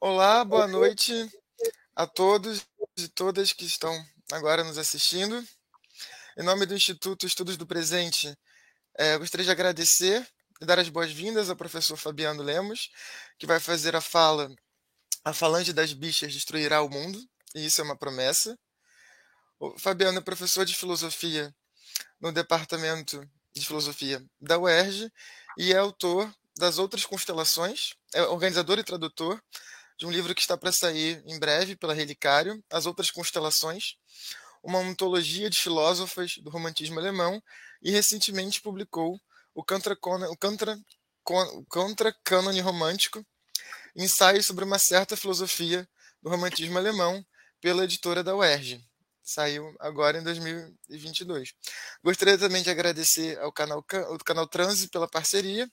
Olá, boa noite a todos e todas que estão agora nos assistindo. Em nome do Instituto Estudos do Presente, é, gostaria de agradecer e dar as boas-vindas ao professor Fabiano Lemos, que vai fazer a fala A Falange das Bichas Destruirá o Mundo, e isso é uma promessa. O Fabiano é professor de filosofia no Departamento de Filosofia da UERJ e é autor das Outras Constelações, é organizador e tradutor de um livro que está para sair em breve pela Relicário, As Outras Constelações, uma ontologia de filósofas do romantismo alemão, e recentemente publicou o Contra, o Contra, o Contra Cânone Romântico, ensaios sobre uma certa filosofia do romantismo alemão, pela editora da UERJ. Saiu agora em 2022. Gostaria também de agradecer ao canal, ao canal Transe pela parceria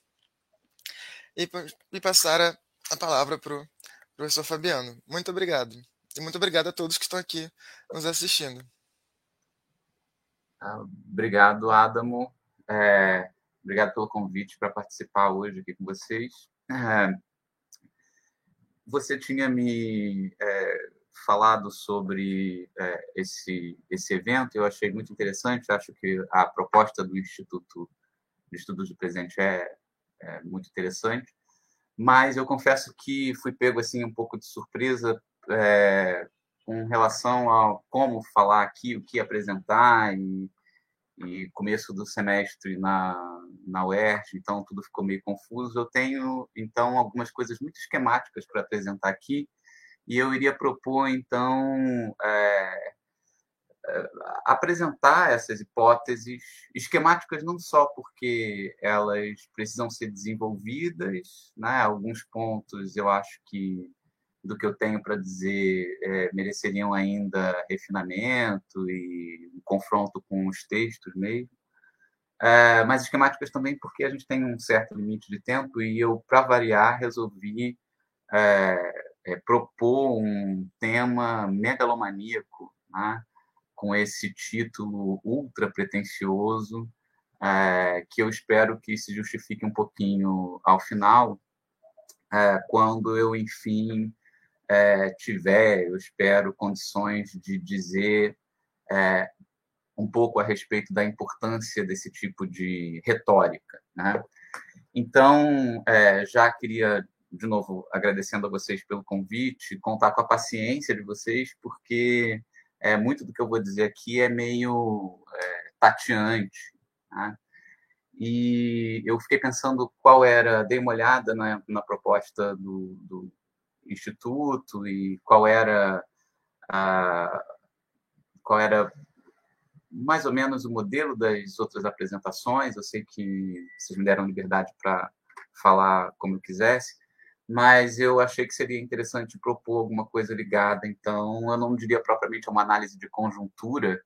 e, e passar a, a palavra para o professor Fabiano. Muito obrigado. E muito obrigado a todos que estão aqui nos assistindo. Ah, obrigado, Adamo. É, obrigado pelo convite para participar hoje aqui com vocês. É, você tinha me é, falado sobre é, esse, esse evento, eu achei muito interessante. Acho que a proposta do Instituto de Estudos do Presente é, é muito interessante mas eu confesso que fui pego assim um pouco de surpresa é, com relação a como falar aqui, o que apresentar e, e começo do semestre na na UERJ, então tudo ficou meio confuso. Eu tenho então algumas coisas muito esquemáticas para apresentar aqui e eu iria propor então é, apresentar essas hipóteses esquemáticas não só porque elas precisam ser desenvolvidas, né? Alguns pontos eu acho que do que eu tenho para dizer é, mereceriam ainda refinamento e um confronto com os textos mesmo. É, mas esquemáticas também porque a gente tem um certo limite de tempo e eu, para variar, resolvi é, é propor um tema megalomaníaco, né? Com esse título ultra pretensioso, é, que eu espero que se justifique um pouquinho ao final, é, quando eu, enfim, é, tiver, eu espero, condições de dizer é, um pouco a respeito da importância desse tipo de retórica. Né? Então, é, já queria, de novo, agradecendo a vocês pelo convite, contar com a paciência de vocês, porque é, muito do que eu vou dizer aqui é meio é, tateante. Né? E eu fiquei pensando qual era, dei uma olhada na, na proposta do, do, Instituto e qual era, a, qual era mais ou menos o modelo das outras apresentações. Eu sei que vocês me deram liberdade para falar como eu quisesse, mas eu achei que seria interessante propor alguma coisa ligada. Então, eu não diria propriamente uma análise de conjuntura,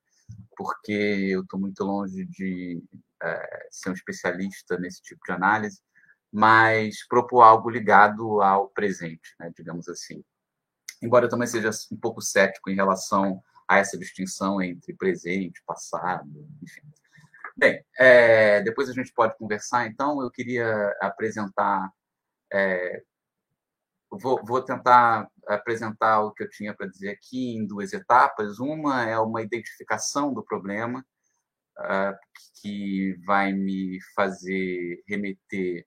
porque eu estou muito longe de é, ser um especialista nesse tipo de análise, mas propor algo ligado ao presente, né, digamos assim. Embora eu também seja um pouco cético em relação a essa distinção entre presente, passado, enfim. Bem, é, depois a gente pode conversar. Então, eu queria apresentar é, vou, vou tentar apresentar o que eu tinha para dizer aqui em duas etapas. Uma é uma identificação do problema, uh, que vai me fazer remeter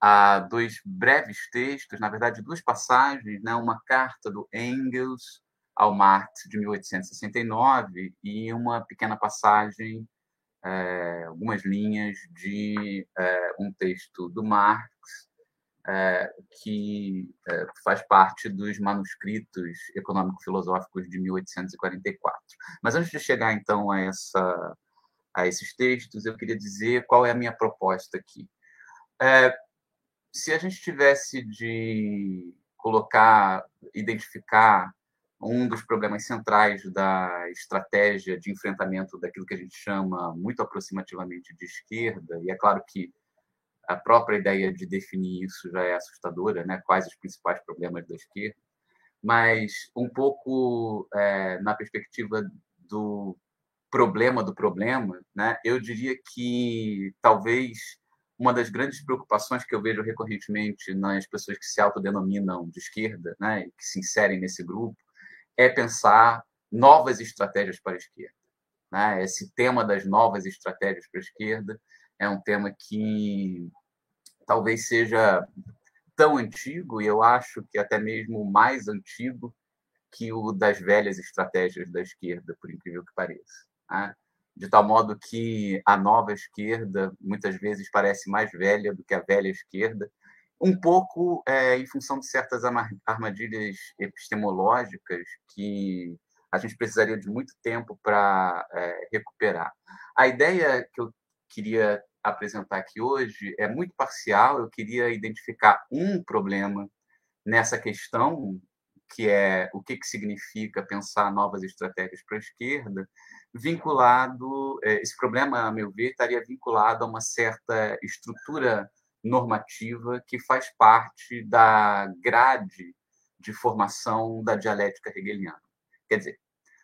a dois breves textos, na verdade, duas passagens, né? uma carta do Engels ao Marx de 1869 e uma pequena passagem, é, algumas linhas de é, um texto do Marx é, que é, faz parte dos manuscritos econômico-filosóficos de 1844. Mas antes de chegar então a, essa, a esses textos, eu queria dizer qual é a minha proposta aqui. É, se a gente tivesse de colocar, identificar um dos problemas centrais da estratégia de enfrentamento daquilo que a gente chama muito aproximativamente de esquerda, e é claro que a própria ideia de definir isso já é assustadora, né? Quais os principais problemas da esquerda, mas um pouco é, na perspectiva do problema do problema, né? Eu diria que talvez uma das grandes preocupações que eu vejo recorrentemente nas pessoas que se autodenominam de esquerda, né, que se inserem nesse grupo, é pensar novas estratégias para a esquerda. Né? Esse tema das novas estratégias para a esquerda é um tema que talvez seja tão antigo, e eu acho que até mesmo mais antigo que o das velhas estratégias da esquerda, por incrível que pareça. Né? de tal modo que a nova esquerda muitas vezes parece mais velha do que a velha esquerda, um pouco é, em função de certas armadilhas epistemológicas que a gente precisaria de muito tempo para é, recuperar. A ideia que eu queria apresentar aqui hoje é muito parcial. Eu queria identificar um problema nessa questão, que é o que, que significa pensar novas estratégias para a esquerda, vinculado, é, esse problema, a meu ver, estaria vinculado a uma certa estrutura normativa que faz parte da grade de formação da dialética hegeliana. Quer dizer,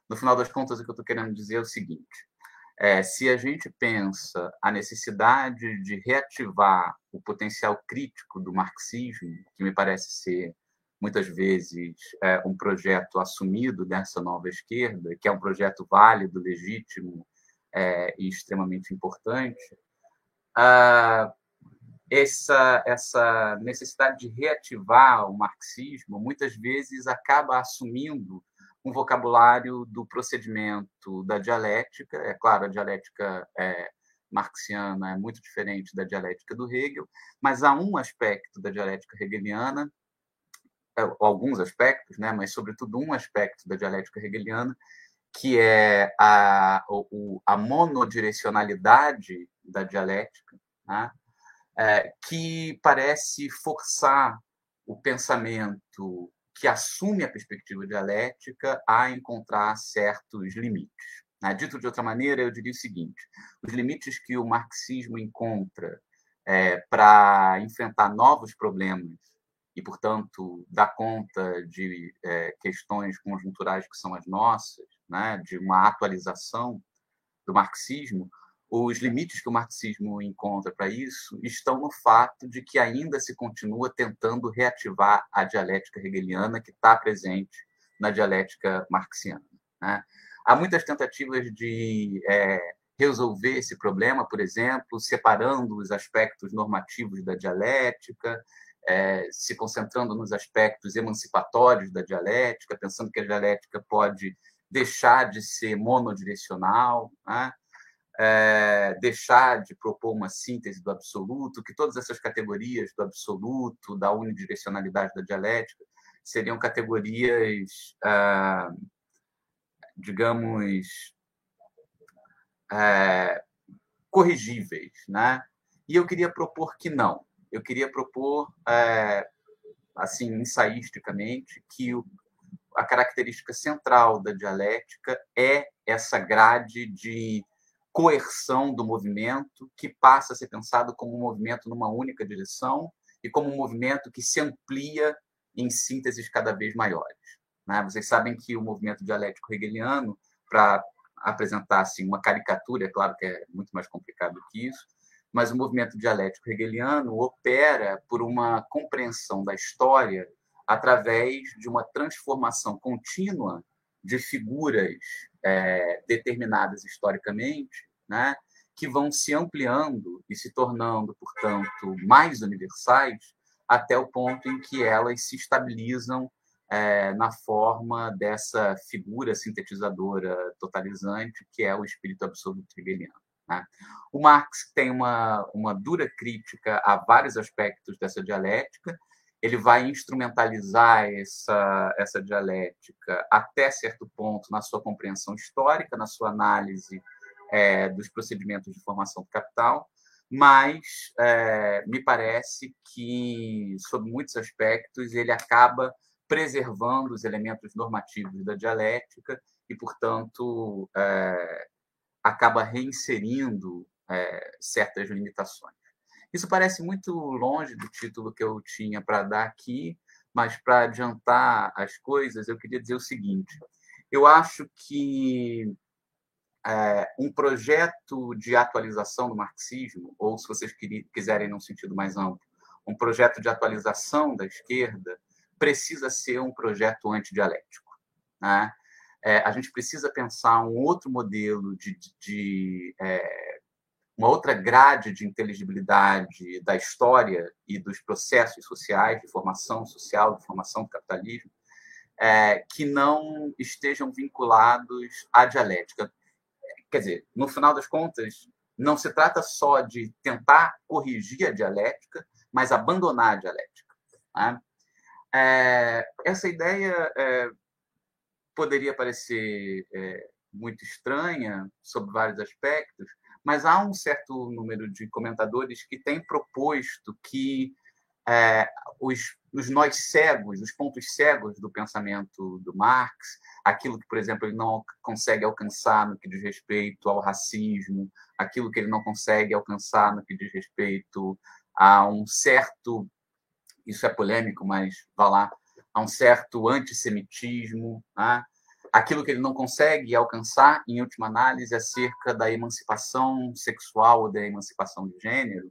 no final das contas, o que eu estou querendo dizer é o seguinte: é, se a gente pensa a necessidade de reativar o potencial crítico do marxismo, que me parece ser muitas vezes é, um projeto assumido dessa nova esquerda, que é um projeto válido, legítimo é, e extremamente importante, ah, essa, essa necessidade de reativar o marxismo muitas vezes acaba assumindo um vocabulário do procedimento da dialética. É claro, a dialética é, marxiana é muito diferente da dialética do Hegel, mas há um aspecto da dialética hegeliana é, alguns aspectos, né, mas sobretudo um aspecto da dialética hegeliana, que é a, a monodirecionalidade da dialética, né, é, que parece forçar o pensamento que assume a perspectiva dialética a encontrar certos limites. Né? Dito de outra maneira, eu diria o seguinte: os limites que o marxismo encontra é, para enfrentar novos problemas e, portanto, dá conta de é, questões conjunturais que são as nossas, né, de uma atualização do marxismo, os limites que o marxismo encontra para isso estão no fato de que ainda se continua tentando reativar a dialética hegeliana que está presente na dialética marxiana. Né? Há muitas tentativas de é, resolver esse problema, por exemplo, separando os aspectos normativos da dialética, é, se concentrando nos aspectos emancipatórios da dialética, pensando que a dialética pode deixar de ser monodirecional, né? É, deixar de propor uma síntese do absoluto, que todas essas categorias do absoluto, da unidirecionalidade da dialética, seriam categorias, ah, digamos, é, corrigíveis, né? E eu queria propor que não, eu queria propor, é, assim, ensaísticamente, que o, a característica central da dialética é essa grade de coerção do movimento que passa a ser pensado como um movimento numa única direção e como um movimento que se amplia em sínteses cada vez maiores. Né? Vocês sabem que o movimento dialético hegeliano, para apresentar assim, uma caricatura, é claro que é muito mais complicado que isso, mas o movimento dialético hegeliano opera por uma compreensão da história através de uma transformação contínua de figuras é, determinadas historicamente, né, que vão se ampliando e se tornando, portanto, mais universais até o ponto em que elas se estabilizam é, na forma dessa figura sintetizadora totalizante que é o espírito absoluto hegeliano. Né? O Marx tem uma, uma dura crítica a vários aspectos dessa dialética. Ele vai instrumentalizar essa, essa dialética até certo ponto na sua compreensão histórica, na sua análise é, dos procedimentos de formação do capital, mas é, me parece que, sob muitos aspectos, ele acaba preservando os elementos normativos da dialética e, portanto, é, acaba reinserindo é, certas limitações. Isso parece muito longe do título que eu tinha para dar aqui, mas para adiantar as coisas, eu queria dizer o seguinte: eu acho que é, um projeto de atualização do marxismo, ou se vocês quiserem num sentido mais amplo, um projeto de atualização da esquerda, precisa ser um projeto antidialético. Né? É, a gente precisa pensar um outro modelo de, de, de é, uma outra grade de inteligibilidade da história e dos processos sociais de formação social, de formação do capitalismo, é, que não estejam vinculados à dialética. Quer dizer, no final das contas, não se trata só de tentar corrigir a dialética, mas abandonar a dialética. Né? É, essa ideia é, poderia parecer é, muito estranha sobre vários aspectos, mas há um certo número de comentadores que têm proposto que é, os, os nós cegos, os pontos cegos do pensamento do Marx, aquilo que, por exemplo, ele não consegue alcançar no que diz respeito ao racismo, aquilo que ele não consegue alcançar no que diz respeito a um certo, isso é polêmico, mas vá lá, a um certo antissemitismo, né? Aquilo que ele não consegue alcançar, em última análise, acerca da emancipação sexual ou da emancipação de gênero,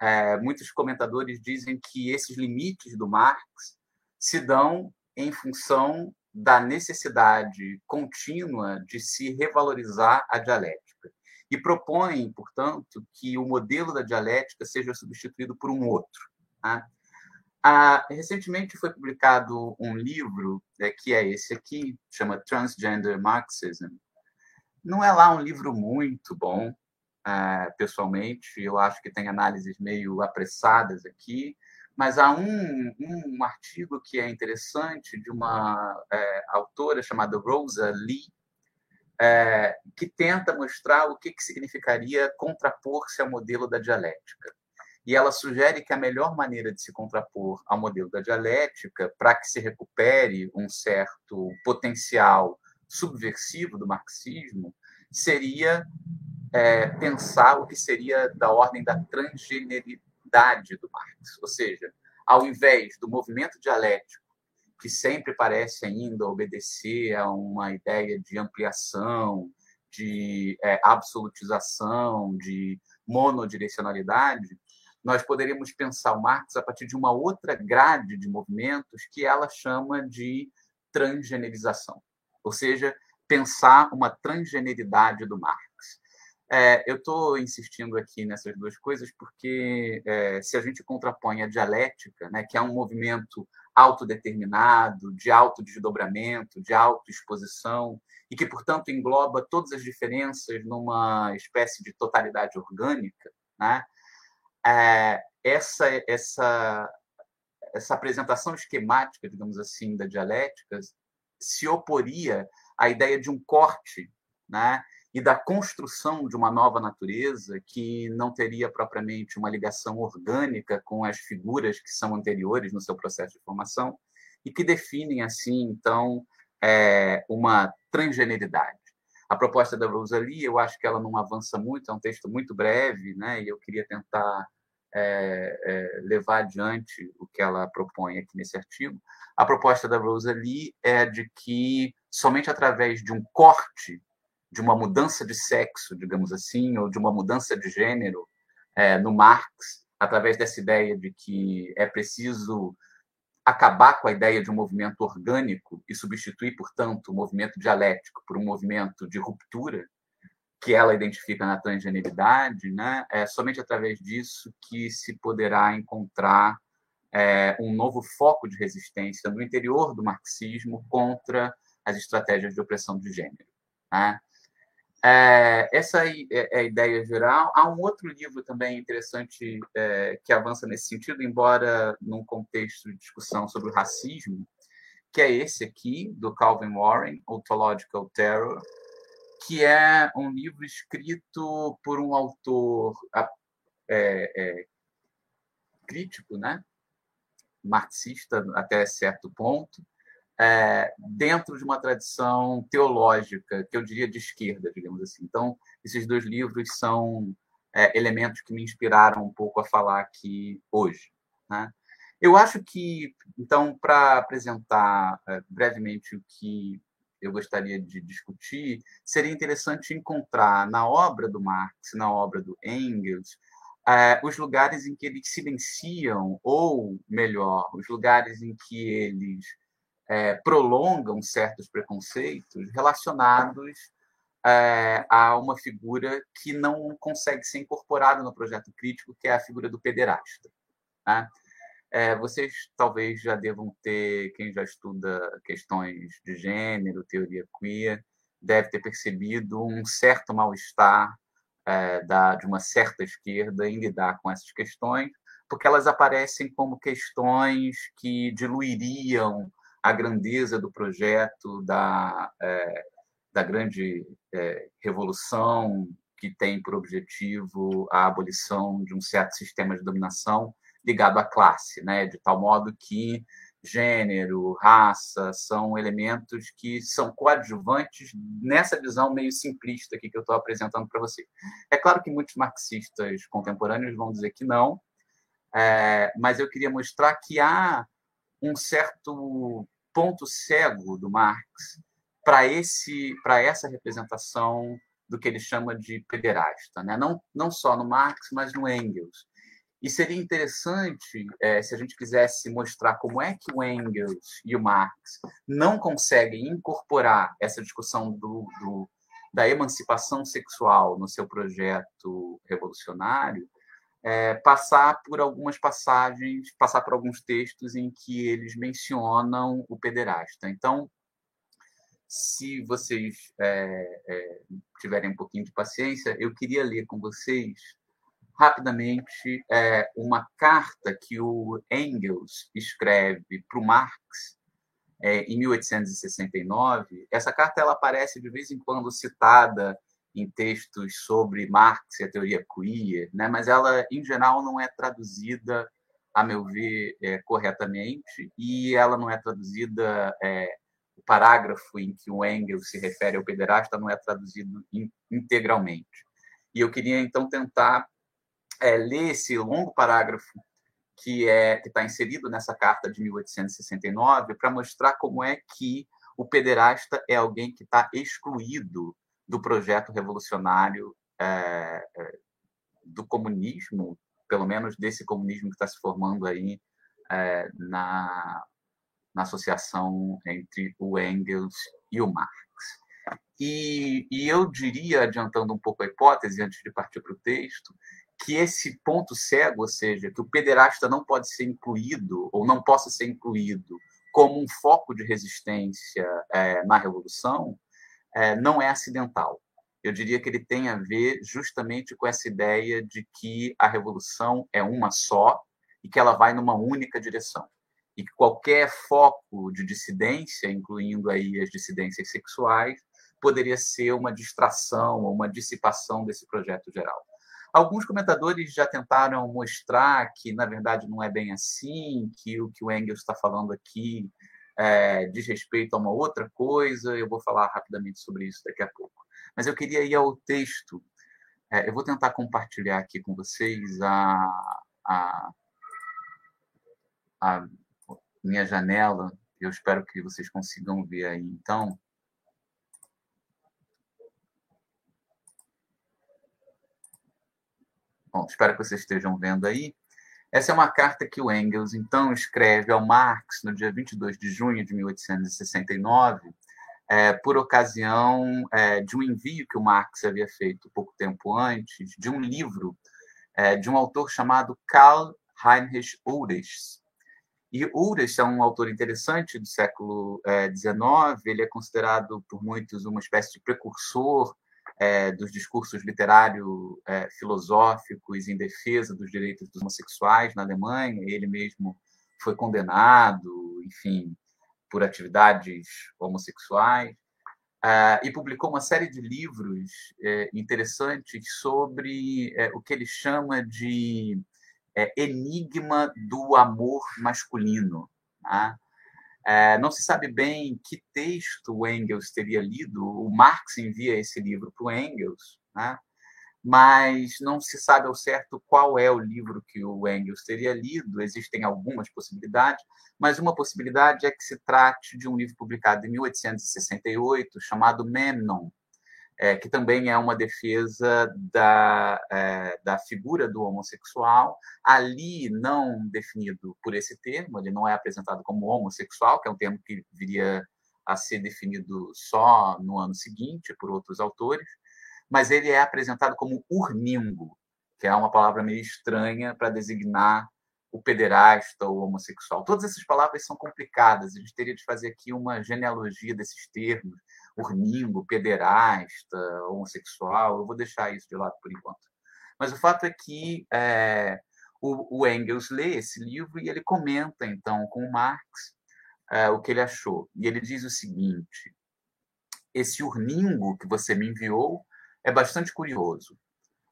é, muitos comentadores dizem que esses limites do Marx se dão em função da necessidade contínua de se revalorizar a dialética e propõem, portanto, que o modelo da dialética seja substituído por um outro. Né? Ah, recentemente foi publicado um livro, é, que é esse aqui, chama Transgender Marxism. Não é lá um livro muito bom, é, pessoalmente, eu acho que tem análises meio apressadas aqui, mas há um, um artigo que é interessante de uma é, autora chamada Rosa Lee, é, que tenta mostrar o que, que significaria contrapor-se ao modelo da dialética. E ela sugere que a melhor maneira de se contrapor ao modelo da dialética, para que se recupere um certo potencial subversivo do marxismo, seria é, pensar o que seria da ordem da transgeneridade do Marx. Ou seja, ao invés do movimento dialético, que sempre parece ainda obedecer a uma ideia de ampliação, de é, absolutização, de monodirecionalidade, nós poderíamos pensar o Marx a partir de uma outra grade de movimentos que ela chama de transgenerização, ou seja, pensar uma transgeneridade do Marx. É, eu estou insistindo aqui nessas duas coisas porque é, se a gente contrapõe a dialética, né, que é um movimento autodeterminado, de autodesdobramento, de autoexposição, e que, portanto, engloba todas as diferenças numa espécie de totalidade orgânica, né? É, essa, essa, essa apresentação esquemática, digamos assim, da dialética se oporia à ideia de um corte né? e da construção de uma nova natureza que não teria propriamente uma ligação orgânica com as figuras que são anteriores no seu processo de formação e que definem, assim, então, é, uma transgeneridade. A proposta da Rosalie, eu acho que ela não avança muito, é um texto muito breve, né? e eu queria tentar é, é, levar adiante o que ela propõe aqui nesse artigo. A proposta da Rosalie é de que somente através de um corte, de uma mudança de sexo, digamos assim, ou de uma mudança de gênero é, no Marx, através dessa ideia de que é preciso acabar com a ideia de um movimento orgânico e substituir, portanto, o movimento dialético por um movimento de ruptura, que ela identifica na transgeneridade, né? é somente através disso que se poderá encontrar é, um novo foco de resistência no interior do marxismo contra as estratégias de opressão de gênero. Né? É, essa é, é a ideia geral. Há um outro livro também interessante é, que avança nesse sentido, embora num contexto de discussão sobre o racismo, que é esse aqui, do Calvin Warren, Ontological Terror, que é um livro escrito por um autor é, é, crítico, né? marxista até certo ponto, é, dentro de uma tradição teológica, que eu diria de esquerda, digamos assim. Então, esses dois livros são é, elementos que me inspiraram um pouco a falar aqui hoje. Né? Eu acho que, então, para apresentar é, brevemente o que eu gostaria de discutir, seria interessante encontrar na obra do Marx, na obra do Engels, é, os lugares em que eles silenciam, ou melhor, os lugares em que eles é, prolongam certos preconceitos relacionados é, a uma figura que não consegue ser incorporada no projeto crítico, que é a figura do pederasta. Né? É, vocês talvez já devam ter, quem já estuda questões de gênero, teoria queer, deve ter percebido um certo mal-estar é, da, de uma certa esquerda em lidar com essas questões, porque elas aparecem como questões que diluiriam a grandeza do projeto da, é, da grande é, revolução que tem por objetivo a abolição de um certo sistema de dominação ligado à classe, né? de tal modo que gênero, raça são elementos que são coadjuvantes nessa visão meio simplista que eu estou apresentando para você. É claro que muitos marxistas contemporâneos vão dizer que não, é, mas eu queria mostrar que há um certo ponto cego do Marx para esse para essa representação do que ele chama de pederasta, né? não, não só no Marx, mas no Engels. E seria interessante é, se a gente quisesse mostrar como é que o Engels e o Marx não conseguem incorporar essa discussão do, do, da emancipação sexual no seu projeto revolucionário, é, passar por algumas passagens, passar por alguns textos em que eles mencionam o pederasta. Então, se vocês é, é, tiverem um pouquinho de paciência, eu queria ler com vocês rapidamente é, uma carta que o Engels escreve para o Marx é, em 1869. Essa carta ela aparece de vez em quando citada em textos sobre Marx e a teoria queer, né? mas ela, em geral, não é traduzida, a meu ver, é, corretamente, e ela não é traduzida é, o parágrafo em que o Engels se refere ao pederasta não é traduzido integralmente. E eu queria, então, tentar é, ler esse longo parágrafo que é que está inserido nessa carta de 1869 para mostrar como é que o pederasta é alguém que está excluído do projeto revolucionário é, é, do comunismo, pelo menos desse comunismo que está se formando aí é, na, na associação entre o Engels e o Marx. E, e eu diria, adiantando um pouco a hipótese, antes de partir para o texto, que esse ponto cego, ou seja, que o pederasta não pode ser incluído ou não possa ser incluído como um foco de resistência é, na revolução, é, não é acidental. Eu diria que ele tem a ver justamente com essa ideia de que a revolução é uma só e que ela vai numa única direção e que qualquer foco de dissidência, incluindo aí as dissidências sexuais, poderia ser uma distração ou uma dissipação desse projeto geral. Alguns comentadores já tentaram mostrar que, na verdade, não é bem assim, que o que o Engels está falando aqui é, diz respeito a uma outra coisa. Eu vou falar rapidamente sobre isso daqui a pouco. Mas eu queria ir ao texto. É, eu vou tentar compartilhar aqui com vocês a, a, a minha janela. Eu espero que vocês consigam ver aí, então. Bom, espero que vocês estejam vendo aí. Essa é uma carta que o Engels, então, escreve ao Marx no dia 22 de junho de 1869, é, por ocasião é, de um envio que o Marx havia feito pouco tempo antes, de um livro é, de um autor chamado Karl Heinrich Ulrich, e Ulrich é um autor interessante do século XIX, é, ele é considerado por muitos uma espécie de precursor é, dos discursos literário-filosóficos é, em defesa dos direitos dos homossexuais na Alemanha. Ele mesmo foi condenado, enfim, por atividades homossexuais. Uh, e publicou uma série de livros uh, interessantes sobre uh, o que ele chama de é, enigma do amor masculino. Né? É, não se sabe bem que texto o Engels teria lido, o Marx envia esse livro para o Engels, né? mas não se sabe ao certo qual é o livro que o Engels teria lido. Existem algumas possibilidades, mas uma possibilidade é que se trate de um livro publicado em 1868 chamado Memnon, é, que também é uma defesa da, é, da figura do homossexual, ali não definido por esse termo, ele não é apresentado como homossexual, que é um termo que viria a ser definido só no ano seguinte por outros autores, mas ele é apresentado como urningo, que é uma palavra meio estranha para designar o pederasta ou homossexual. Todas essas palavras são complicadas, a gente teria de fazer aqui uma genealogia desses termos, urningo, pederasta, homossexual, eu vou deixar isso de lado por enquanto. Mas o fato é que é, o, o, Engels lê esse livro e ele comenta, então, com o Marx é, o que ele achou. E ele diz o seguinte: esse urningo que você me enviou é bastante curioso.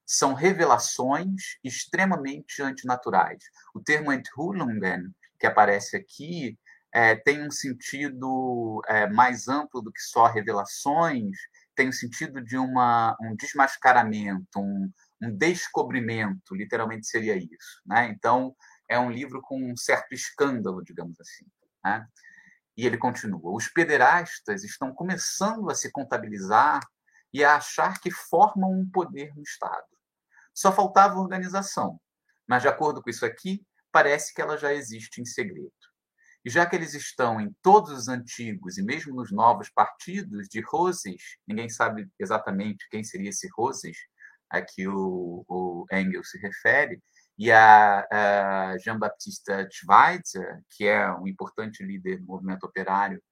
São revelações extremamente antinaturais. O termo Enthüllungen, que aparece aqui, é, tem um sentido é, mais amplo do que só revelações, tem o sentido de uma, um desmascaramento, um, um descobrimento, literalmente seria isso. Né? Então, é um livro com um certo escândalo, digamos assim. Né? E ele continua: os pederastas estão começando a se contabilizar e a achar que formam um poder no Estado. Só faltava organização, mas, de acordo com isso aqui, parece que ela já existe em segredo. E já que eles estão em todos os antigos e mesmo nos novos partidos de Roses, ninguém sabe exatamente quem seria esse Roses a que o, o Engels se refere, e a, a Jean-Baptiste Schweitzer, que é um importante líder do movimento operário,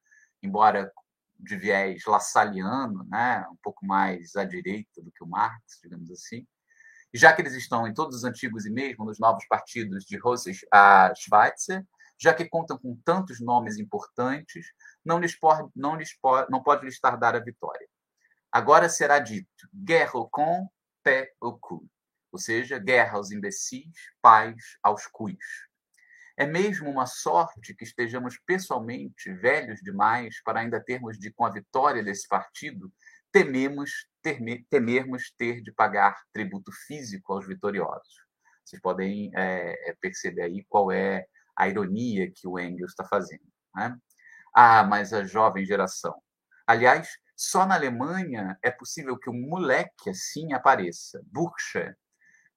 embora de viés lassaliano, né, um pouco mais à direita do que o Marx, digamos assim. E já que eles estão em todos os antigos e mesmo nos novos partidos de Roses a Schweitzer, já que contam com tantos nomes importantes, não lhes pode, não lhes pode, não pode lhes tardar a vitória. Agora será dito: guerra com pé au cul, ou seja, guerra aos imbecis, paz aos cuis. É mesmo uma sorte que estejamos pessoalmente velhos demais para ainda termos de, com a vitória desse partido, tememos, teme, temermos ter de pagar tributo físico aos vitoriosos. Vocês podem é, perceber aí qual é a ironia que o Engels está fazendo. Né? Ah, mas a jovem geração. Aliás, só na Alemanha é possível que um moleque assim apareça. Bursche.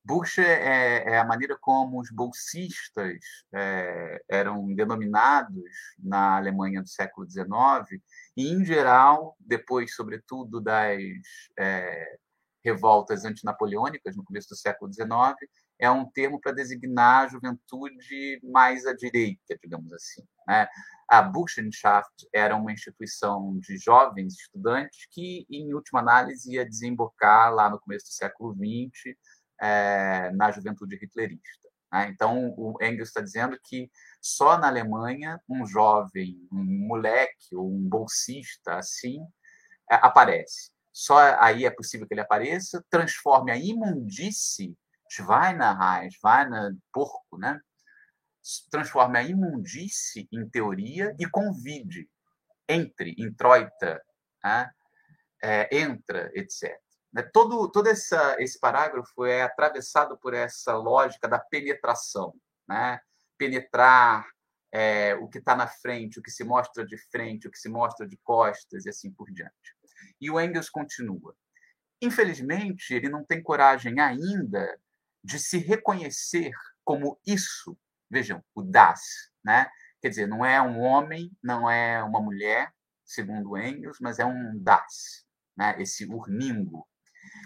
Bursche é, é a maneira como os bolsistas é, eram denominados na Alemanha do século XIX, e, em geral, depois, sobretudo, das é, revoltas antinapoleônicas no começo do século XIX, é um termo para designar a juventude mais à direita, digamos assim. Né? A Burschenschaft era uma instituição de jovens estudantes que, em última análise, ia desembocar lá no começo do século XX é, na juventude hitlerista. Né? Então, o Engels está dizendo que só na Alemanha um jovem, um moleque ou um bolsista assim é, aparece. Só aí é possível que ele apareça, transforme a imundície Schweinerei, Schweiner, porco, né? Transforme a imundície em teoria e convide, entre, introita, né? é, entra, etc. Né? Todo, todo essa, esse parágrafo é atravessado por essa lógica da penetração, né? penetrar é, o que está na frente, o que se mostra de frente, o que se mostra de costas e assim por diante. E o Engels continua. Infelizmente, ele não tem coragem ainda de se reconhecer como isso. Vejam, o das, né? Quer dizer, não é um homem, não é uma mulher, segundo Engels, mas é um das, né? Esse urningo.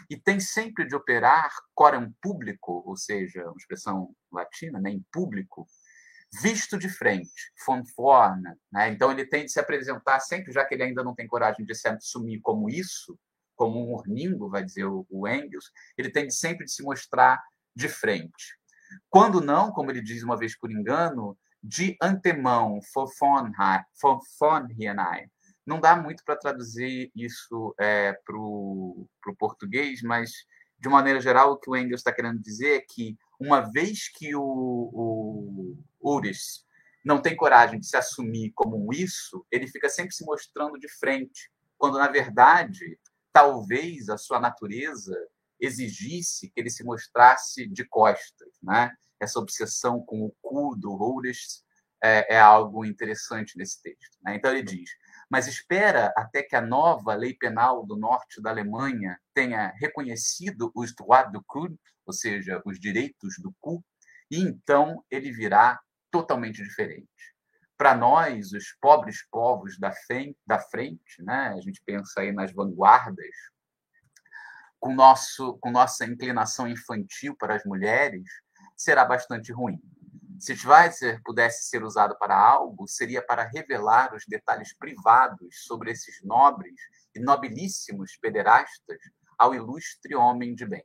E tem sempre de operar coram público, ou seja, uma expressão latina, né? em público, visto de frente, von vorne. Né? Então, ele tem de se apresentar sempre, já que ele ainda não tem coragem de se assumir como isso, como um urningo, vai dizer o, o Engels, ele tem de sempre de se mostrar de frente. Quando não, como ele diz uma vez por engano, de antemão, vornhienei. Não dá muito para traduzir isso é, para o português, mas, de maneira geral, o que o Engels está querendo dizer é que, uma vez que o, o Uris não tem coragem de se assumir como um isso, ele fica sempre se mostrando de frente, quando, na verdade, talvez a sua natureza exigisse que ele se mostrasse de costas. Né? Essa obsessão com o cu do Ulrich é, é algo interessante nesse texto. Né? Então ele diz: mas espera até que a nova lei penal do norte da Alemanha tenha reconhecido os droits du cul, ou seja, os direitos do cu, e então ele virá totalmente diferente. Para nós, os pobres povos da frente, da frente né? a gente pensa aí nas vanguardas, com, nosso, com nossa inclinação infantil para as mulheres, será bastante ruim. Se Schweitzer pudesse ser usado para algo, seria para revelar os detalhes privados sobre esses nobres e nobilíssimos pederastas ao ilustre homem de bem,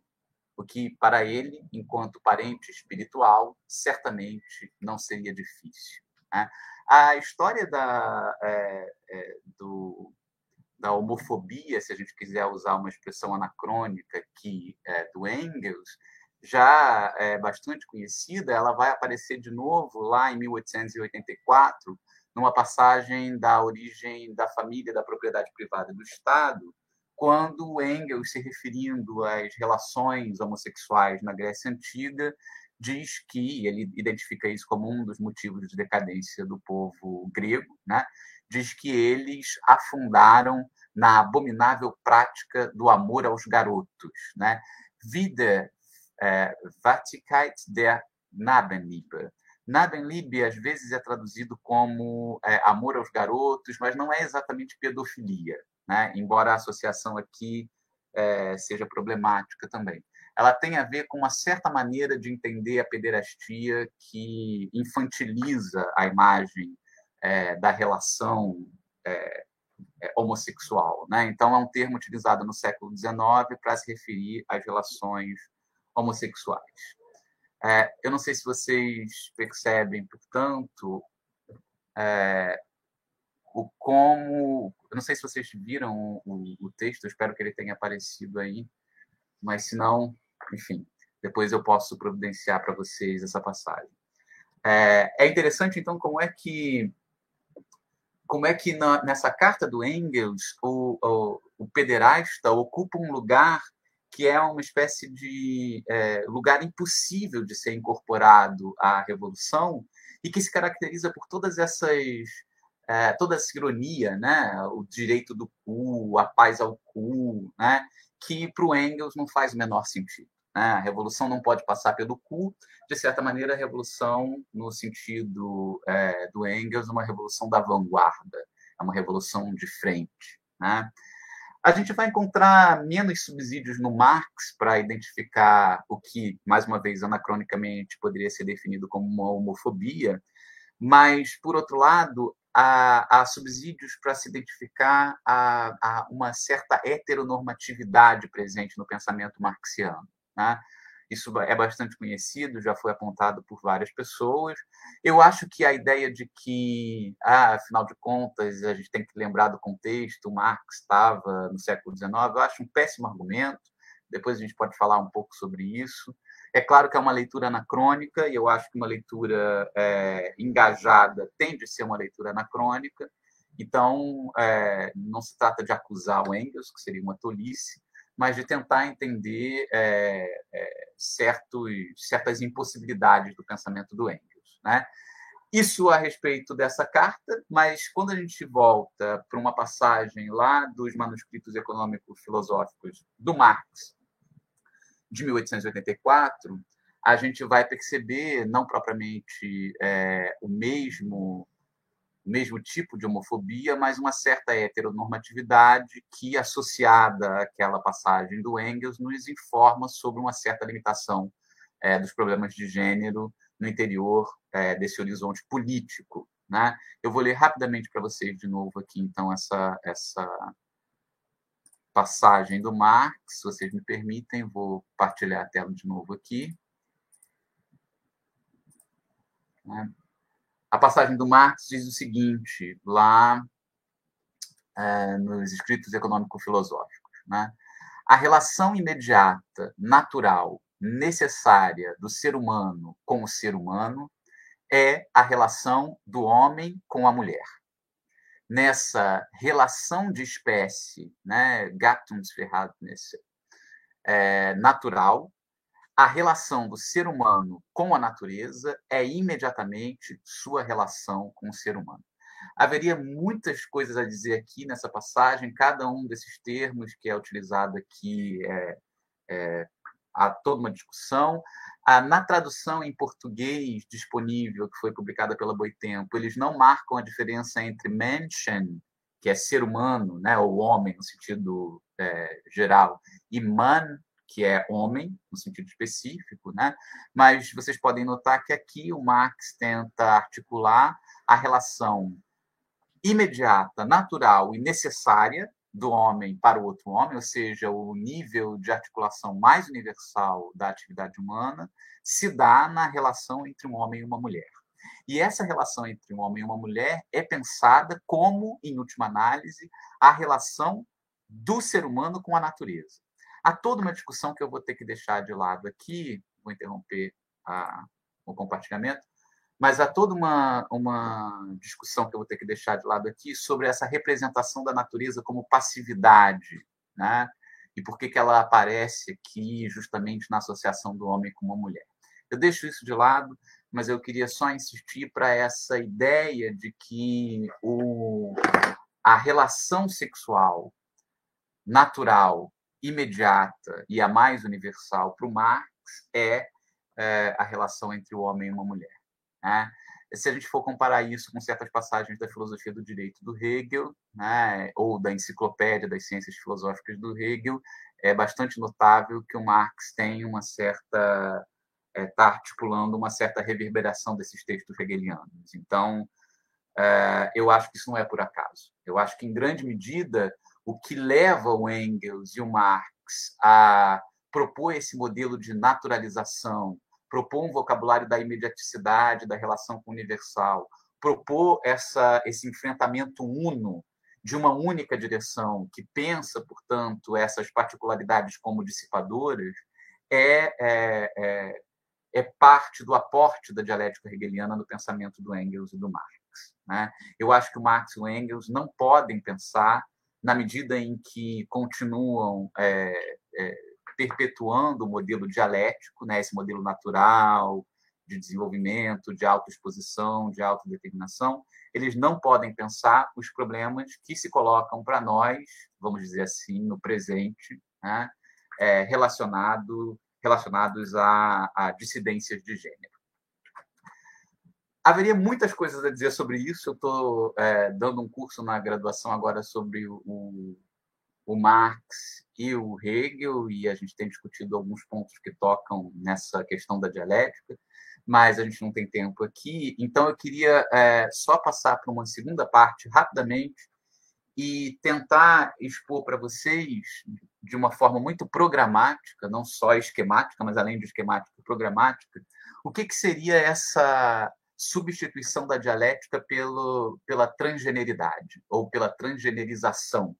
o que para ele, enquanto parente espiritual, certamente não seria difícil. Né? A história da, é, é, do, da homofobia, se a gente quiser usar uma expressão anacrônica aqui é, do Engels, já é bastante conhecida, ela vai aparecer de novo lá em 1884, numa passagem da origem da família da propriedade privada do Estado, quando Engels, se referindo às relações homossexuais na Grécia Antiga, diz que ele identifica isso como um dos motivos de decadência do povo grego, né? diz que eles afundaram na abominável prática do amor aos garotos, né? Vida é, Vatigkeit der Nabenliebe. Nabenliebe às vezes é traduzido como é, amor aos garotos, mas não é exatamente pedofilia, né? embora a associação aqui é, seja problemática também. Ela tem a ver com uma certa maneira de entender a pederastia que infantiliza a imagem é, da relação é, é, homossexual. Né? Então, é um termo utilizado no século XIX para se referir às relações homossexuais. É, eu não sei se vocês percebem, portanto, é, o como. Eu não sei se vocês viram o, o, texto, espero que ele tenha aparecido aí, mas se não, enfim, depois eu posso providenciar para vocês essa passagem. É, é, interessante, então, como é que. Como é que na, nessa carta do Engels o, o, o pederasta ocupa um lugar que é uma espécie de é, lugar impossível de ser incorporado à revolução e que se caracteriza por todas essas é, toda essa ironia, né? O direito do cu, a paz ao cu, né? Que para o Engels não faz o menor sentido. Né? A revolução não pode passar pelo cu. De certa maneira, a revolução, no sentido é, do Engels, é uma revolução da vanguarda, é uma revolução de frente, né? a gente vai encontrar menos subsídios no Marx para identificar o que, mais uma vez, anacronicamente poderia ser definido como uma homofobia, mas, por outro lado, há, há subsídios para se identificar a, a, uma certa heteronormatividade presente no pensamento marxiano. Né? Isso é bastante conhecido, já foi apontado por várias pessoas. Eu acho que a ideia de que, ah, afinal de contas, a gente tem que lembrar do contexto, Marx estava no século XIX, eu acho um péssimo argumento. Depois a gente pode falar um pouco sobre isso. É claro que é uma leitura anacrônica, e eu acho que uma leitura é, engajada tende a ser uma leitura anacrônica. Então, é, não se trata de acusar o Engels, que seria uma tolice, mas de tentar entender é, é, certos, certas impossibilidades do pensamento do Engels. Né? Isso a respeito dessa carta, mas quando a gente volta para uma passagem lá dos manuscritos econômico-filosóficos do Marx, de 1884, a gente vai perceber não propriamente é, o mesmo mesmo tipo de homofobia, mas uma certa heteronormatividade que, associada àquela passagem do Engels, nos informa sobre uma certa limitação é, dos problemas de gênero no interior é, desse horizonte político. Né? Eu vou ler rapidamente para vocês de novo aqui, então, essa, essa passagem do Marx, se vocês me permitem, vou partilhar a tela de novo aqui. Né? A passagem do Marx diz o seguinte, lá é, nos escritos econômico-filosóficos. Né? A relação imediata, natural, necessária do ser humano com o ser humano é a relação do homem com a mulher. Nessa relação de espécie, né, Gattungsverhältnis, é, natural, a relação do ser humano com a natureza é imediatamente sua relação com o ser humano. Haveria muitas coisas a dizer aqui nessa passagem, cada um desses termos que é utilizado aqui é, é, há toda uma discussão. Ah, na tradução em português disponível, que foi publicada pela Boitempo, eles não marcam a diferença entre Menschen, que é ser humano, né, ou homem no sentido é, geral, e man, que é homem, no sentido específico, né? mas vocês podem notar que aqui o Marx tenta articular a relação imediata, natural e necessária do homem para o outro homem, ou seja, o nível de articulação mais universal da atividade humana, se dá na relação entre um homem e uma mulher. E essa relação entre um homem e uma mulher é pensada como, em última análise, a relação do ser humano com a natureza. Há toda uma discussão que eu vou ter que deixar de lado aqui, vou interromper a, o compartilhamento, mas há toda uma, uma discussão que eu vou ter que deixar de lado aqui sobre essa representação da natureza como passividade, né? e por que, que ela aparece aqui justamente na associação do homem com uma mulher. Eu deixo isso de lado, mas eu queria só insistir para essa ideia de que o, a relação sexual natural, imediata e a mais universal para o Marx é, é a relação entre o homem e uma mulher. Né? Se a gente for comparar isso com certas passagens da filosofia do direito do Hegel, né, ou da enciclopédia das ciências filosóficas do Hegel, é bastante notável que o Marx tem uma certa está é, tá articulando uma certa reverberação desses textos hegelianos. Então, é, eu acho que isso não é por acaso. Eu acho que, em grande medida, o que leva o Engels e o Marx a propor esse modelo de naturalização propor um vocabulário da imediaticidade, da relação com o universal, propor essa, esse enfrentamento uno de uma única direção que pensa, portanto, essas particularidades como dissipadoras, é, é, é, é parte do aporte da dialética hegeliana no pensamento do Engels e do Marx. Né? Eu acho que o Marx e o Engels não podem pensar, na medida em que continuam é, é, perpetuando o modelo dialético, né, esse modelo natural de desenvolvimento, de autoexposição, de autodeterminação, eles não podem pensar os problemas que se colocam para nós, vamos dizer assim, no presente, né, é, relacionado, relacionados a, a dissidências de gênero. Haveria muitas coisas a dizer sobre isso. Eu estou é, dando um curso na graduação agora sobre o, o Marx e o Hegel, e a gente tem discutido alguns pontos que tocam nessa questão da dialética, mas a gente não tem tempo aqui. Então, eu queria é, só passar para uma segunda parte rapidamente e tentar expor para vocês, de uma forma muito programática, não só esquemática, mas além de esquemática, programática, o que, que seria essa substituição da dialética pelo, pela transgeneridade ou pela transgenerização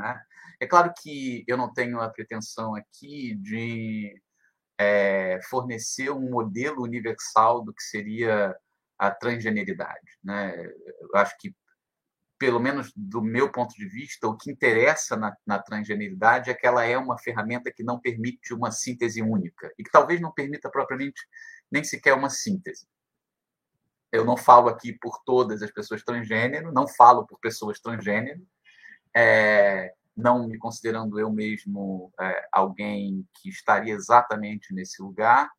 né? É claro que eu não tenho a pretensão aqui de é, fornecer um modelo universal do que seria a transgeneridade. Né? Eu acho que, pelo menos do meu ponto de vista, o que interessa na, na transgeneridade é que ela é uma ferramenta que não permite uma síntese única e que talvez não permita propriamente nem sequer uma síntese. Eu não falo aqui por todas as pessoas transgênero, não falo por pessoas transgênero, é, não me considerando eu mesmo é, alguém que estaria exatamente nesse lugar,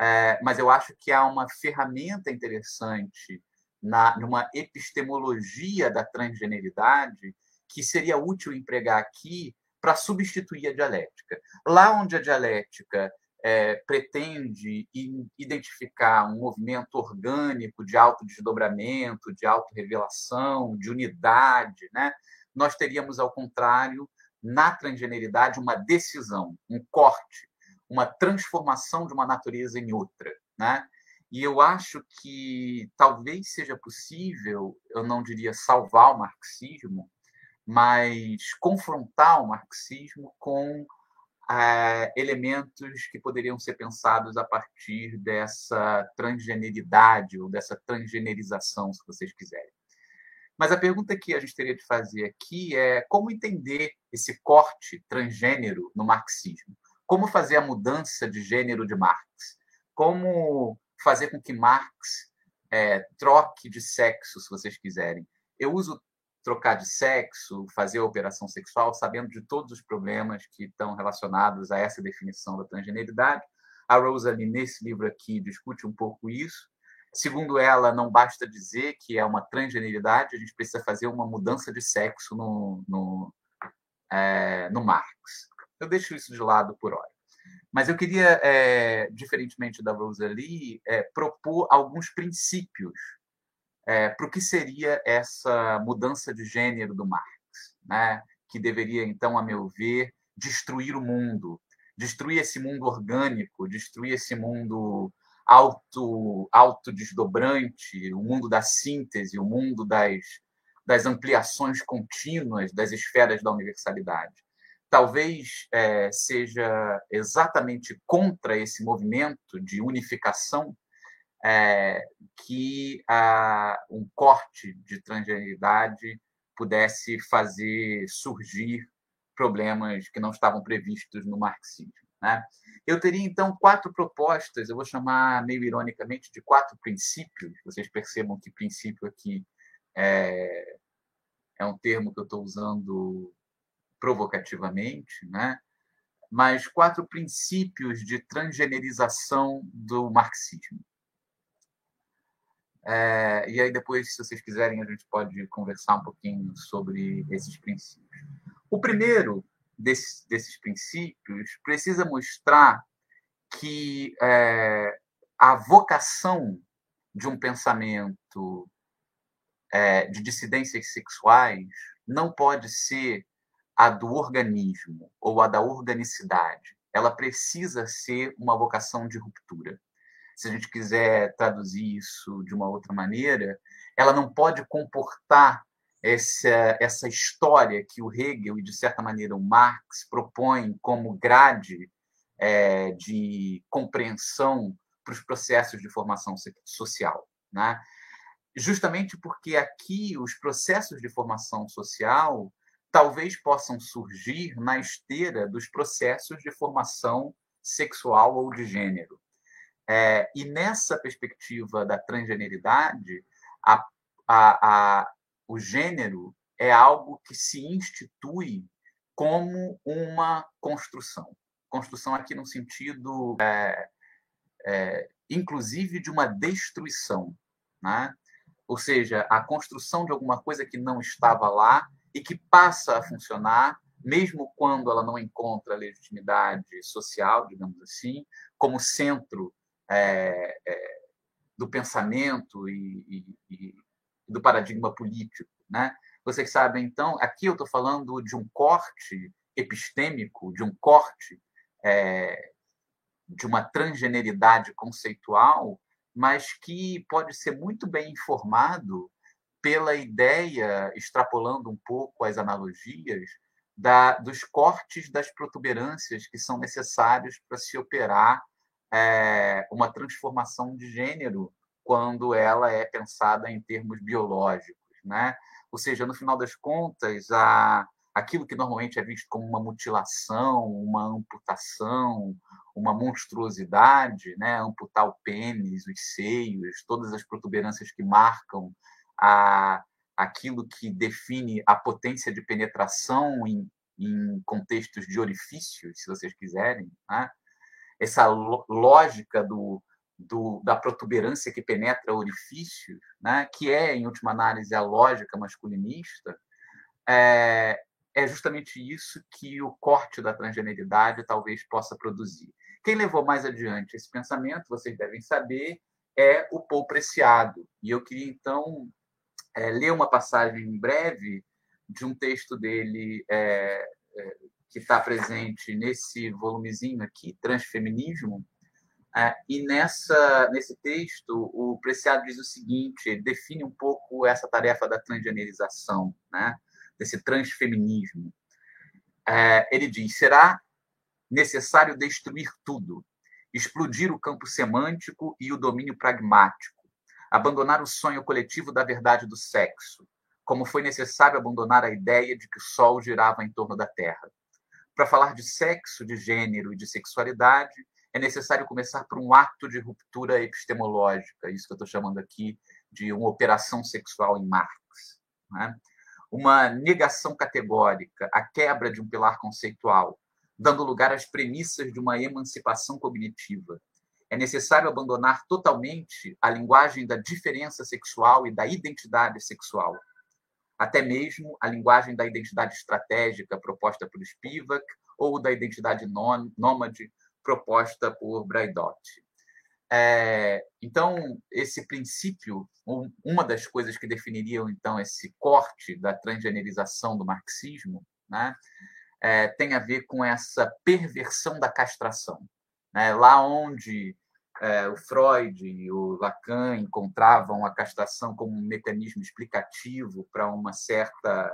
é, mas eu acho que há uma ferramenta interessante na numa epistemologia da transgeneridade que seria útil empregar aqui para substituir a dialética. Lá onde a dialética é, pretende identificar um movimento orgânico de autodesdobramento, de autorrevelação, de unidade, né? Nós teríamos, ao contrário, na transgeneridade, uma decisão, um corte, uma transformação de uma natureza em outra. Né? E eu acho que talvez seja possível, eu não diria salvar o marxismo, mas confrontar o marxismo com é, elementos que poderiam ser pensados a partir dessa transgeneridade ou dessa transgenerização, se vocês quiserem. Mas a pergunta que a gente teria de fazer aqui é como entender esse corte transgênero no marxismo? Como fazer a mudança de gênero de Marx? Como fazer com que Marx é, troque de sexo, se vocês quiserem? Eu uso trocar de sexo, fazer a operação sexual, sabendo de todos os problemas que estão relacionados a essa definição da transgeneridade. A Rosalie, nesse livro aqui, discute um pouco isso. Segundo ela, não basta dizer que é uma transgeneridade, a gente precisa fazer uma mudança de sexo no, no, é, no Marx. Eu deixo isso de lado por hora. Mas eu queria, é, diferentemente da Rosalie, é, propor alguns princípios é, para o que seria essa mudança de gênero do Marx, né? que deveria, então, a meu ver, destruir o mundo, destruir esse mundo orgânico, destruir esse mundo auto, autodesdobrante, o mundo da síntese, o mundo das, das ampliações contínuas das esferas da universalidade. Talvez é, seja exatamente contra esse movimento de unificação é, que a, um corte de transgeneridade pudesse fazer surgir problemas que não estavam previstos no marxismo. Né? Eu teria, então, quatro propostas, eu vou chamar meio ironicamente de quatro princípios. Vocês percebam que princípio aqui é, é um termo que eu estou usando provocativamente, né? mas quatro princípios de transgenerização do marxismo. É, e aí depois, se vocês quiserem, a gente pode conversar um pouquinho sobre esses princípios. O primeiro desses, desses princípios precisa mostrar que é, a vocação de um pensamento é, de dissidências sexuais não pode ser a do organismo ou a da organicidade. Ela precisa ser uma vocação de ruptura se a gente quiser traduzir isso de uma outra maneira, ela não pode comportar essa, essa história que o Hegel e, de certa maneira, o Marx propõem como grade é, de compreensão para os processos de formação social. Né? Justamente porque aqui os processos de formação social talvez possam surgir na esteira dos processos de formação sexual ou de gênero. É, e nessa perspectiva da transgeneridade, a, a, a, o gênero é algo que se institui como uma construção. Construção aqui no sentido, é, é, inclusive, de uma destruição. Né? Ou seja, a construção de alguma coisa que não estava lá e que passa a funcionar, mesmo quando ela não encontra legitimidade social, digamos assim, como centro é, é, do pensamento e, e, do paradigma político. Né? Vocês sabem, então, aqui eu estou falando de um corte epistêmico, de um corte é, de uma transgeneridade conceitual, mas que pode ser muito bem informado pela ideia, extrapolando um pouco as analogias, da, dos cortes das protuberâncias que são necessários para se operar é, uma transformação de gênero quando ela é pensada em termos biológicos, né? Ou seja, no final das contas, a, aquilo que normalmente é visto como uma mutilação, uma amputação, uma monstruosidade, né? amputar o pênis, os seios, todas as protuberâncias que marcam a, aquilo que define a potência de penetração em, em contextos de orifícios, se vocês quiserem, né? essa lógica do, do, da protuberância que penetra orifícios, né, que é, em última análise, a lógica masculinista, é, é justamente isso que o corte da transgeneridade talvez possa produzir. Quem levou mais adiante esse pensamento, vocês devem saber, é o Paul Preciado. E eu queria, então, é, ler uma passagem breve de um texto dele é, é, que está presente nesse volumezinho aqui, Transfeminismo, é, e nessa, nesse texto, o Preciado diz o seguinte: ele define um pouco essa tarefa da transgenerização, né? desse transfeminismo. É, ele diz: será necessário destruir tudo, explodir o campo semântico e o domínio pragmático, abandonar o sonho coletivo da verdade do sexo, como foi necessário abandonar a ideia de que o Sol girava em torno da Terra. Para falar de sexo, de gênero e de sexualidade, é necessário começar por um ato de ruptura epistemológica, isso que eu estou chamando aqui de uma operação sexual em Marx. Né? Uma negação categórica, a quebra de um pilar conceitual, dando lugar às premissas de uma emancipação cognitiva. É necessário abandonar totalmente a linguagem da diferença sexual e da identidade sexual, até mesmo a linguagem da identidade estratégica proposta por Spivak ou da identidade nômade proposta por Braidot. É, então, esse princípio, uma das coisas que definiriam então esse corte da transgenerização do marxismo, né, é, tem a ver com essa perversão da castração. Né? Lá onde é, o Freud e o Lacan encontravam a castração como um mecanismo explicativo para uma certa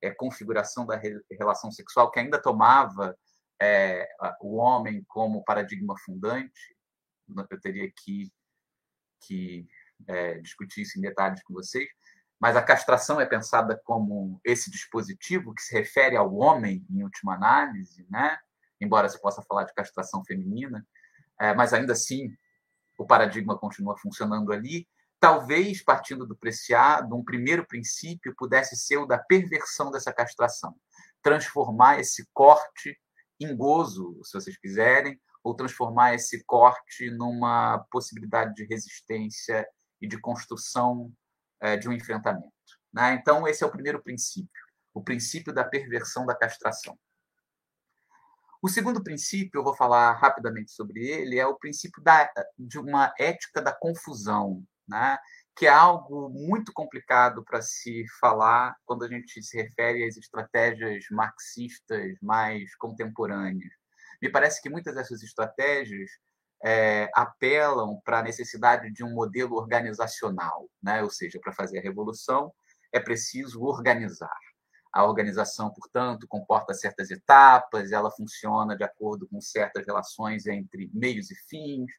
é, configuração da re relação sexual que ainda tomava é, o homem como paradigma fundante, eu teria que, que é, discutir isso em detalhes com vocês, mas a castração é pensada como esse dispositivo que se refere ao homem, em última análise, né? embora se possa falar de castração feminina, é, mas ainda assim o paradigma continua funcionando ali. Talvez, partindo do preciado, um primeiro princípio pudesse ser o da perversão dessa castração, transformar esse corte em gozo, se vocês quiserem, ou transformar esse corte numa possibilidade de resistência e de construção é, de um enfrentamento. Né? Então, esse é o primeiro princípio, o princípio da perversão da castração. O segundo princípio, eu vou falar rapidamente sobre ele, é o princípio da, de uma ética da confusão, né? Que é algo muito complicado para se falar quando a gente se refere às estratégias marxistas mais contemporâneas. Me parece que muitas dessas estratégias é, apelam para a necessidade de um modelo organizacional, né? ou seja, para fazer a revolução é preciso organizar. A organização, portanto, comporta certas etapas, ela funciona de acordo com certas relações entre meios e fins,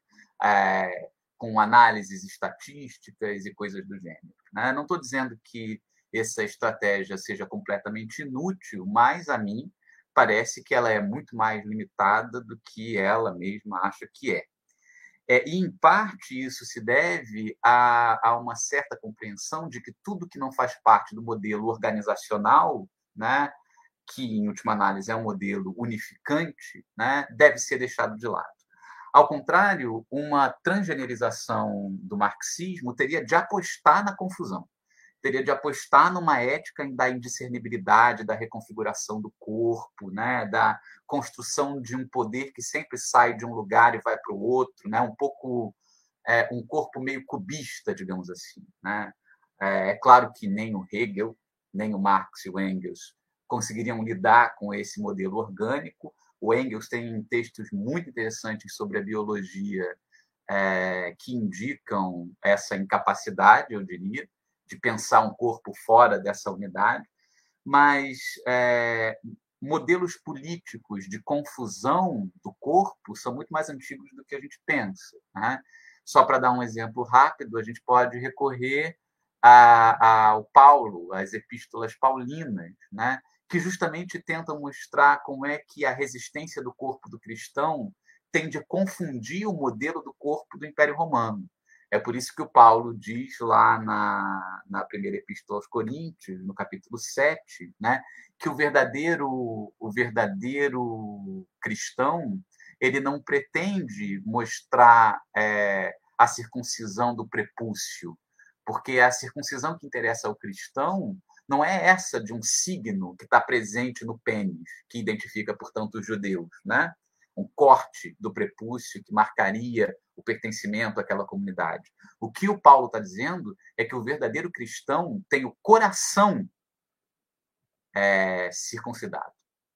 é, com análises estatísticas e coisas do gênero. Né? Não estou dizendo que essa estratégia seja completamente inútil, mas a mim parece que ela é muito mais limitada do que ela mesma acha que é. é e, em parte, isso se deve a, a, uma certa compreensão de que tudo que não faz parte do modelo organizacional, né, que, em última análise, é um modelo unificante, né, deve ser deixado de lado. Ao contrário, uma transgenerização do marxismo teria de apostar na confusão, teria de apostar numa ética da indiscernibilidade, da reconfiguração do corpo, né, da construção de um poder que sempre sai de um lugar e vai para o outro, né, um pouco é, um corpo meio cubista, digamos assim. Né? É, é claro que nem o Hegel, nem o Marx e o Engels conseguiriam lidar com esse modelo orgânico, o Engels tem textos muito interessantes sobre a biologia é, que indicam essa incapacidade, eu diria, de pensar um corpo fora dessa unidade, mas é, modelos políticos de confusão do corpo são muito mais antigos do que a gente pensa. Né? Só para dar um exemplo rápido, a gente pode recorrer ao Paulo, às epístolas paulinas, né? Que justamente tentam mostrar como é que a resistência do corpo do cristão tende a confundir o modelo do corpo do Império Romano. É por isso que o Paulo diz lá na, na primeira epístola aos Coríntios, no capítulo 7, né, que o verdadeiro, o verdadeiro cristão ele não pretende mostrar é, a circuncisão do prepúcio, porque a circuncisão que interessa ao cristão não é essa de um signo que está presente no pênis, que identifica, portanto, os judeus, né? um corte do prepúcio que marcaria o pertencimento àquela comunidade. O que o Paulo está dizendo é que o verdadeiro cristão tem o coração é, circuncidado.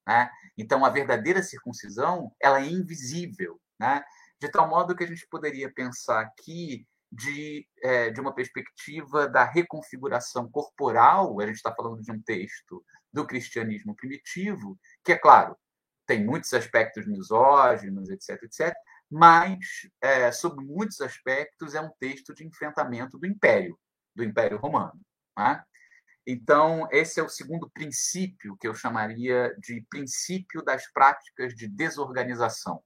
Né? Então, a verdadeira circuncisão ela é invisível, né? de tal modo que a gente poderia pensar aqui de, é, de uma perspectiva da reconfiguração corporal, a gente está falando de um texto do cristianismo primitivo, que, é claro, tem muitos aspectos misóginos, etc., etc., mas, é, sob muitos aspectos, é um texto de enfrentamento do império, do Império Romano. Né? então, esse é o segundo princípio que eu chamaria de princípio das práticas de desorganização,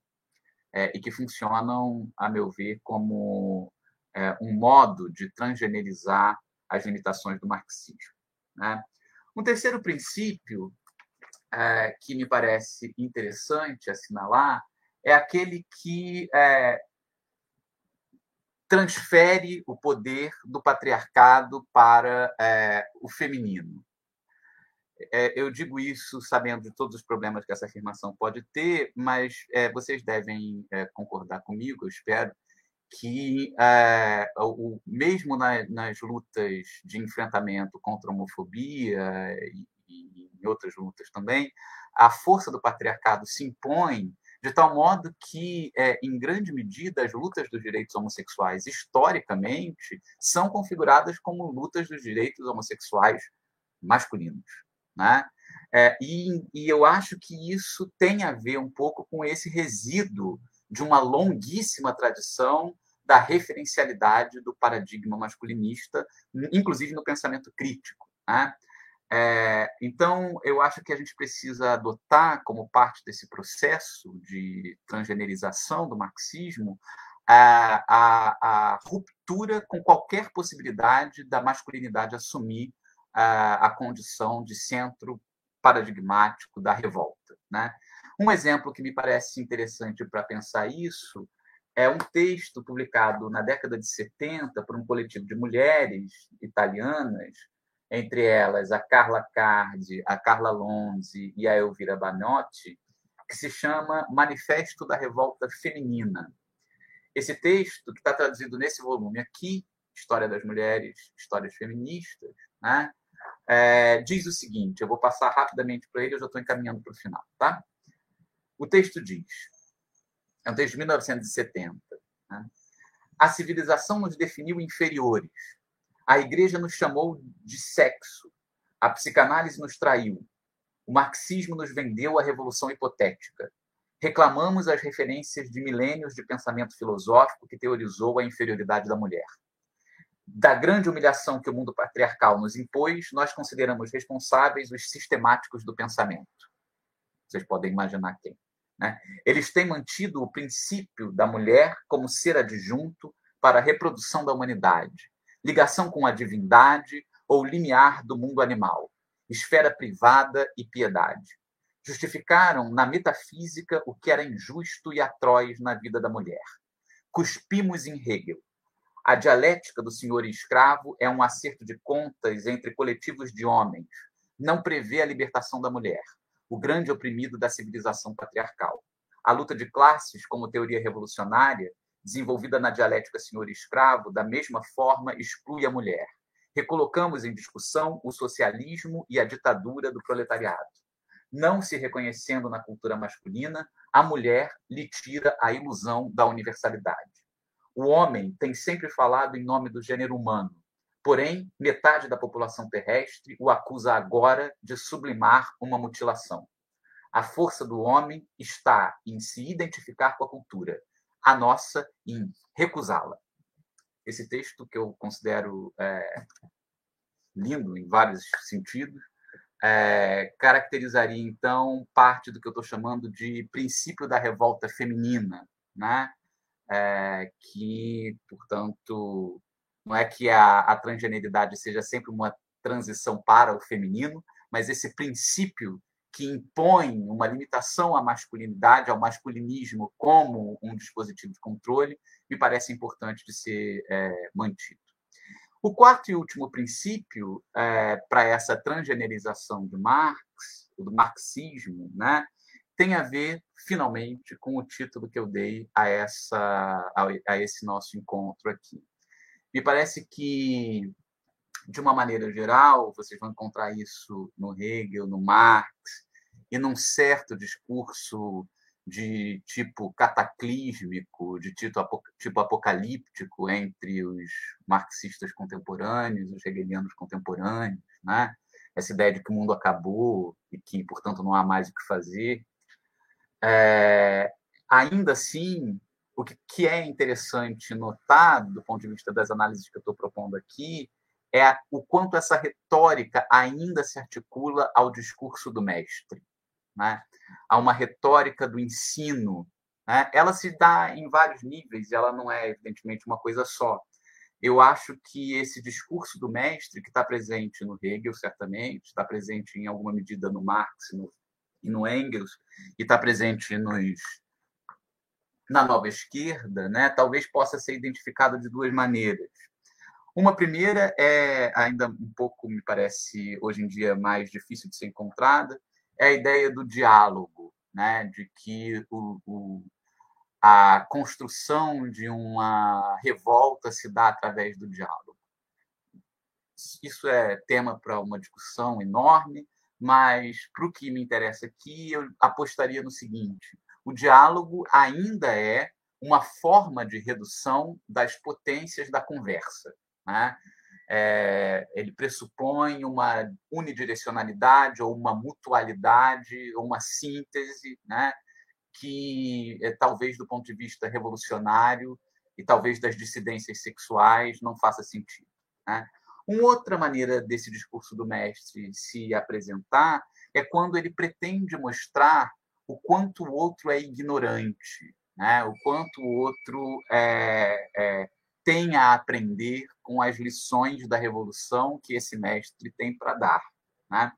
é, e que funcionam, a meu ver, como é, um modo de transgenerizar as limitações do marxismo. Né? Um terceiro princípio é, que me parece interessante assinalar é aquele que é, transfere o poder do patriarcado para é, o feminino. É, eu digo isso sabendo de todos os problemas que essa afirmação pode ter, mas é, vocês devem é, concordar comigo, eu espero, que é, o, mesmo na, nas lutas de enfrentamento contra a homofobia e, e em outras lutas também, a força do patriarcado se impõe de tal modo que, é, em grande medida, as lutas dos direitos homossexuais, historicamente, são configuradas como lutas dos direitos homossexuais masculinos. Né? É, e, e eu acho que isso tem a ver um pouco com esse resíduo de uma longuíssima tradição da referencialidade do paradigma masculinista, inclusive no pensamento crítico. Né? É, então, eu acho que a gente precisa adotar, como parte desse processo de transgenerização do marxismo, a, a, a ruptura com qualquer possibilidade da masculinidade assumir a, a condição de centro paradigmático da revolta. Né? Um exemplo que me parece interessante para pensar isso é um texto publicado na década de 70 por um coletivo de mulheres italianas entre elas a Carla Cardi, a Carla Lonzi e a Elvira Banotti, que se chama Manifesto da Revolta Feminina. Esse texto, que está traduzido nesse volume aqui, História das Mulheres, Histórias Feministas, né? É, diz o seguinte: eu vou passar rapidamente para ele, eu já estou encaminhando para o final. Tá? O texto diz: é um texto de 1970. Né? A civilização nos definiu inferiores a igreja nos chamou de sexo. A psicanálise nos traiu. O marxismo nos vendeu a revolução hipotética. Reclamamos as referências de milênios de pensamento filosófico que teorizou a inferioridade da mulher. Da grande humilhação que o mundo patriarcal nos impôs, nós consideramos responsáveis os sistemáticos do pensamento. Vocês podem imaginar quem. Né? Eles têm mantido o princípio da mulher como ser adjunto para a reprodução da humanidade, ligação com a divindade ou limiar do mundo animal, esfera privada e piedade. Justificaram na metafísica o que era injusto e atroz na vida da mulher. Cuspimos em Hegel. A dialética do senhor e escravo é um acerto de contas entre coletivos de homens. Não prevê a libertação da mulher, o grande oprimido da civilização patriarcal. A luta de classes, como teoria revolucionária, desenvolvida na dialética senhor-escravo, da mesma forma exclui a mulher. Recolocamos em discussão o socialismo e a ditadura do proletariado. Não se reconhecendo na cultura masculina, a mulher lhe tira a ilusão da universalidade. O homem tem sempre falado em nome do gênero humano, porém, metade da população terrestre o acusa agora de sublimar uma mutilação. A força do homem está em se identificar com a cultura, a nossa em recusá-la. Esse texto, que eu considero é, lindo em vários sentidos, é, caracterizaria, então, parte do que eu estou chamando de princípio da revolta feminina, né? É, que, portanto, não é que a, a transgeneridade seja sempre uma transição para o feminino, mas esse princípio que impõe uma limitação à masculinidade, ao masculinismo como um dispositivo de controle, me parece importante de ser é, mantido. O quarto e último princípio é, para essa transgenerização de Marx, do marxismo, né, tem a ver, finalmente, com o título que eu dei a, essa, a, a esse nosso encontro aqui. Me parece que de uma maneira geral, vocês vão encontrar isso no Hegel, no Marx, e num certo discurso de tipo cataclísmico, de tipo, tipo apocalíptico entre os marxistas contemporâneos, os hegelianos contemporâneos, né? essa ideia de que o mundo acabou e que, portanto, não há mais o que fazer. É, ainda assim, o que, é interessante notar, do ponto de vista das análises que eu estou propondo aqui, é o quanto essa retórica ainda se articula ao discurso do mestre. Né? Há uma retórica do ensino. Né? Ela se dá em vários níveis, ela não é, evidentemente, uma coisa só. Eu acho que esse discurso do mestre, que está presente no Hegel, certamente, está presente em alguma medida no Marx no, e no Engels, e está presente nos, na nova esquerda, né, talvez possa ser identificado de duas maneiras. Uma primeira é ainda um pouco, me parece, hoje em dia mais difícil de ser encontrada, é a ideia do diálogo, né, de que o, o, a construção de uma revolta se dá através do diálogo. Isso é tema para uma discussão enorme, mas para o que me interessa aqui, eu apostaria no seguinte: o diálogo ainda é uma forma de redução das potências da conversa. Né? É, ele pressupõe uma unidirecionalidade ou uma mutualidade ou uma síntese, né? que é, talvez do ponto de vista revolucionário e talvez das dissidências sexuais não faça sentido. Né? Uma outra maneira desse discurso do mestre se apresentar é quando ele pretende mostrar o quanto o outro é ignorante, né? o quanto o outro é, é, tem a aprender com as lições da revolução que esse mestre tem para dar. Né?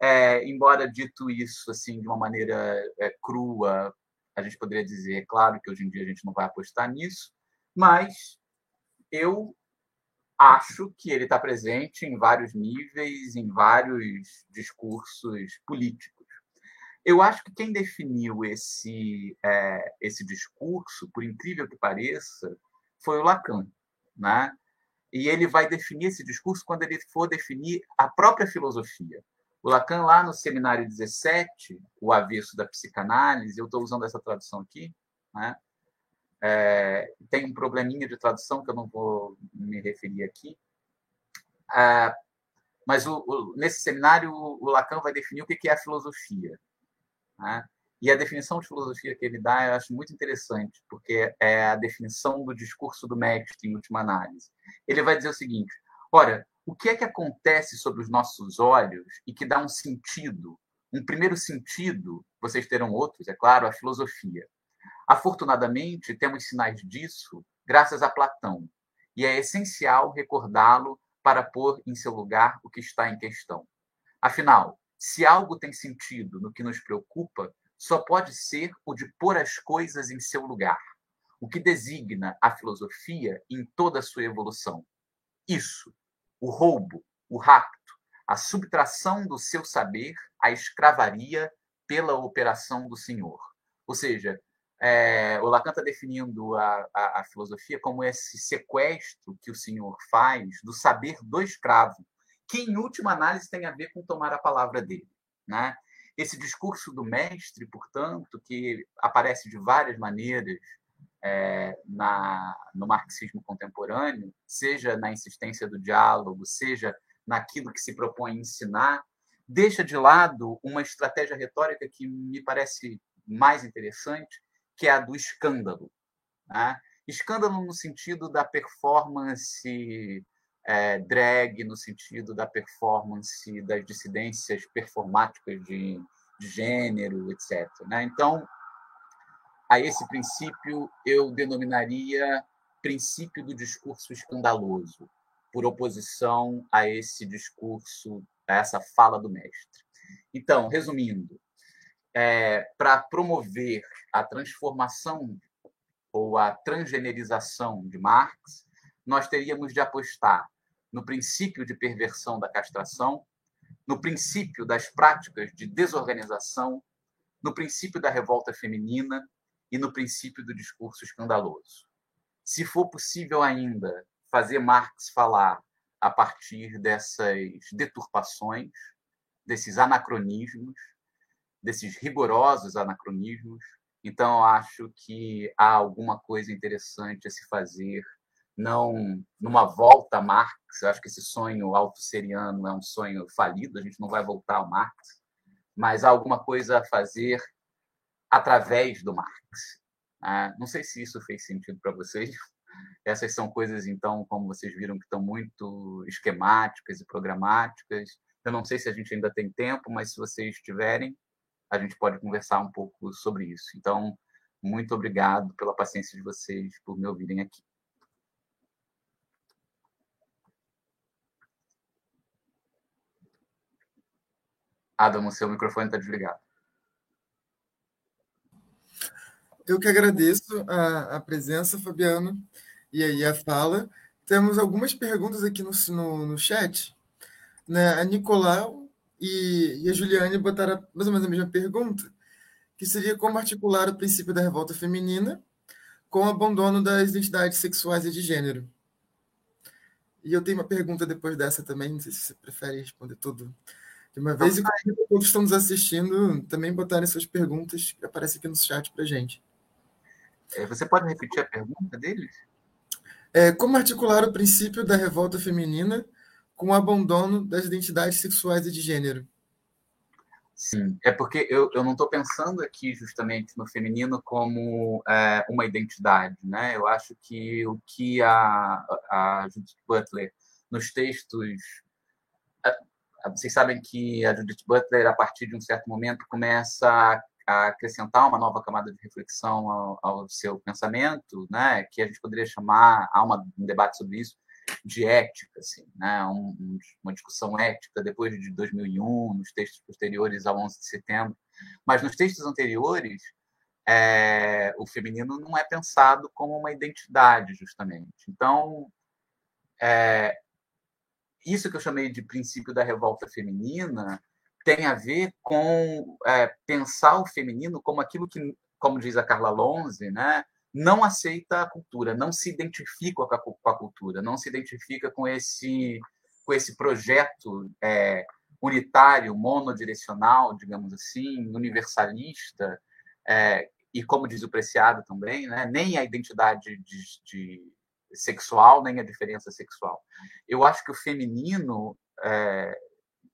É, embora dito isso assim de uma maneira é, crua, a gente poderia dizer, é claro que hoje em dia a gente não vai apostar nisso, mas eu acho que ele está presente em vários níveis, em vários discursos políticos. Eu acho que quem definiu esse, é, esse discurso, por incrível que pareça, foi o Lacan. Né? E ele vai definir esse discurso quando ele for definir a própria filosofia. O Lacan, lá no seminário 17, o avesso da psicanálise, eu estou usando essa tradução aqui, né? É, tem um probleminha de tradução que eu não vou me referir aqui. É, mas o, o, nesse seminário, o Lacan vai definir o que é a filosofia. Né? E a definição de filosofia que ele dá eu acho muito interessante, porque é a definição do discurso do mestre, em última análise. Ele vai dizer o seguinte: ora, o que é que acontece sobre os nossos olhos e que dá um sentido? Um primeiro sentido, vocês terão outros, é claro, a filosofia. Afortunadamente, temos sinais disso graças a Platão, e é essencial recordá-lo para pôr em seu lugar o que está em questão. Afinal, se algo tem sentido no que nos preocupa, só pode ser o de pôr as coisas em seu lugar, o que designa a filosofia em toda a sua evolução. Isso o roubo, o rapto, a subtração do seu saber à escravaria pela operação do senhor. Ou seja, é, o Lacan está definindo a, a, a, filosofia como esse sequestro que o senhor faz do saber do escravo, que, em última análise, tem a ver com tomar a palavra dele. Né? Esse discurso do mestre, portanto, que aparece de várias maneiras é, na, no marxismo contemporâneo, seja na insistência do diálogo, seja naquilo que se propõe ensinar, deixa de lado uma estratégia retórica que me parece mais interessante, que é a do escândalo. Né? Escândalo no sentido da performance é, drag, no sentido da performance das dissidências performáticas de, de gênero, etc. Né? Então, a esse princípio eu denominaria princípio do discurso escandaloso, por oposição a esse discurso, a essa fala do mestre. Então, resumindo, é, para promover a transformação ou a transgenerização de Marx, nós teríamos de apostar no princípio de perversão da castração, no princípio das práticas de desorganização, no princípio da revolta feminina, e no princípio do discurso escandaloso. Se for possível ainda fazer Marx falar a partir dessas deturpações, desses anacronismos, desses rigorosos anacronismos, então acho que há alguma coisa interessante a se fazer, não numa volta a Marx. Eu acho que esse sonho autosseriano é um sonho falido, a gente não vai voltar ao Marx, mas há alguma coisa a fazer através do Marx. Ah, não sei se isso fez sentido para vocês, Essas são coisas, então, como vocês viram, que estão muito esquemáticas e programáticas. Eu não sei se a gente ainda tem tempo, mas se vocês tiverem, a gente pode conversar um pouco sobre isso. Então, muito obrigado pela paciência de vocês por me ouvirem aqui. Adam, o seu microfone está desligado. Eu que agradeço a, a, presença, Fabiano, e aí a fala. Temos algumas perguntas aqui no, no, no chat. Né? A Nicolau e, e a Juliane botaram mais ou menos a mesma pergunta, que seria como articular o princípio da revolta feminina com o abandono das identidades sexuais e de gênero. E eu tenho uma pergunta depois dessa também, não sei se você prefere responder tudo de uma vez e todos que estão nos assistindo também botarem suas perguntas que aparecem aqui no chat para gente. É, você pode repetir a pergunta deles? É, como articular o princípio da revolta feminina com o abandono das identidades sexuais e de gênero? Sim, é porque eu, eu não estou pensando aqui justamente no feminino como é, uma identidade, né? Eu acho que o que a, a Judith Butler nos textos vocês sabem que a Judith Butler, a partir de um certo momento, começa a acrescentar uma nova camada de reflexão ao, ao seu pensamento, né? que a gente poderia chamar, há uma, um debate sobre isso, de ética, assim, né? Um, uma discussão ética depois de 2001, nos textos posteriores ao 11 de setembro. Mas nos textos anteriores, é, o feminino não é pensado como uma identidade, justamente. Então, é, isso que eu chamei de princípio da revolta feminina tem a ver com é, pensar o feminino como aquilo que, como diz a Carla Lonze, né, não aceita a cultura, não se identifica com a, com a cultura, não se identifica com esse, com esse projeto é, unitário, monodirecional, digamos assim, universalista, é, e como diz o Preciado também, né, nem a identidade de, de sexual nem a diferença sexual. Eu acho que o feminino, é,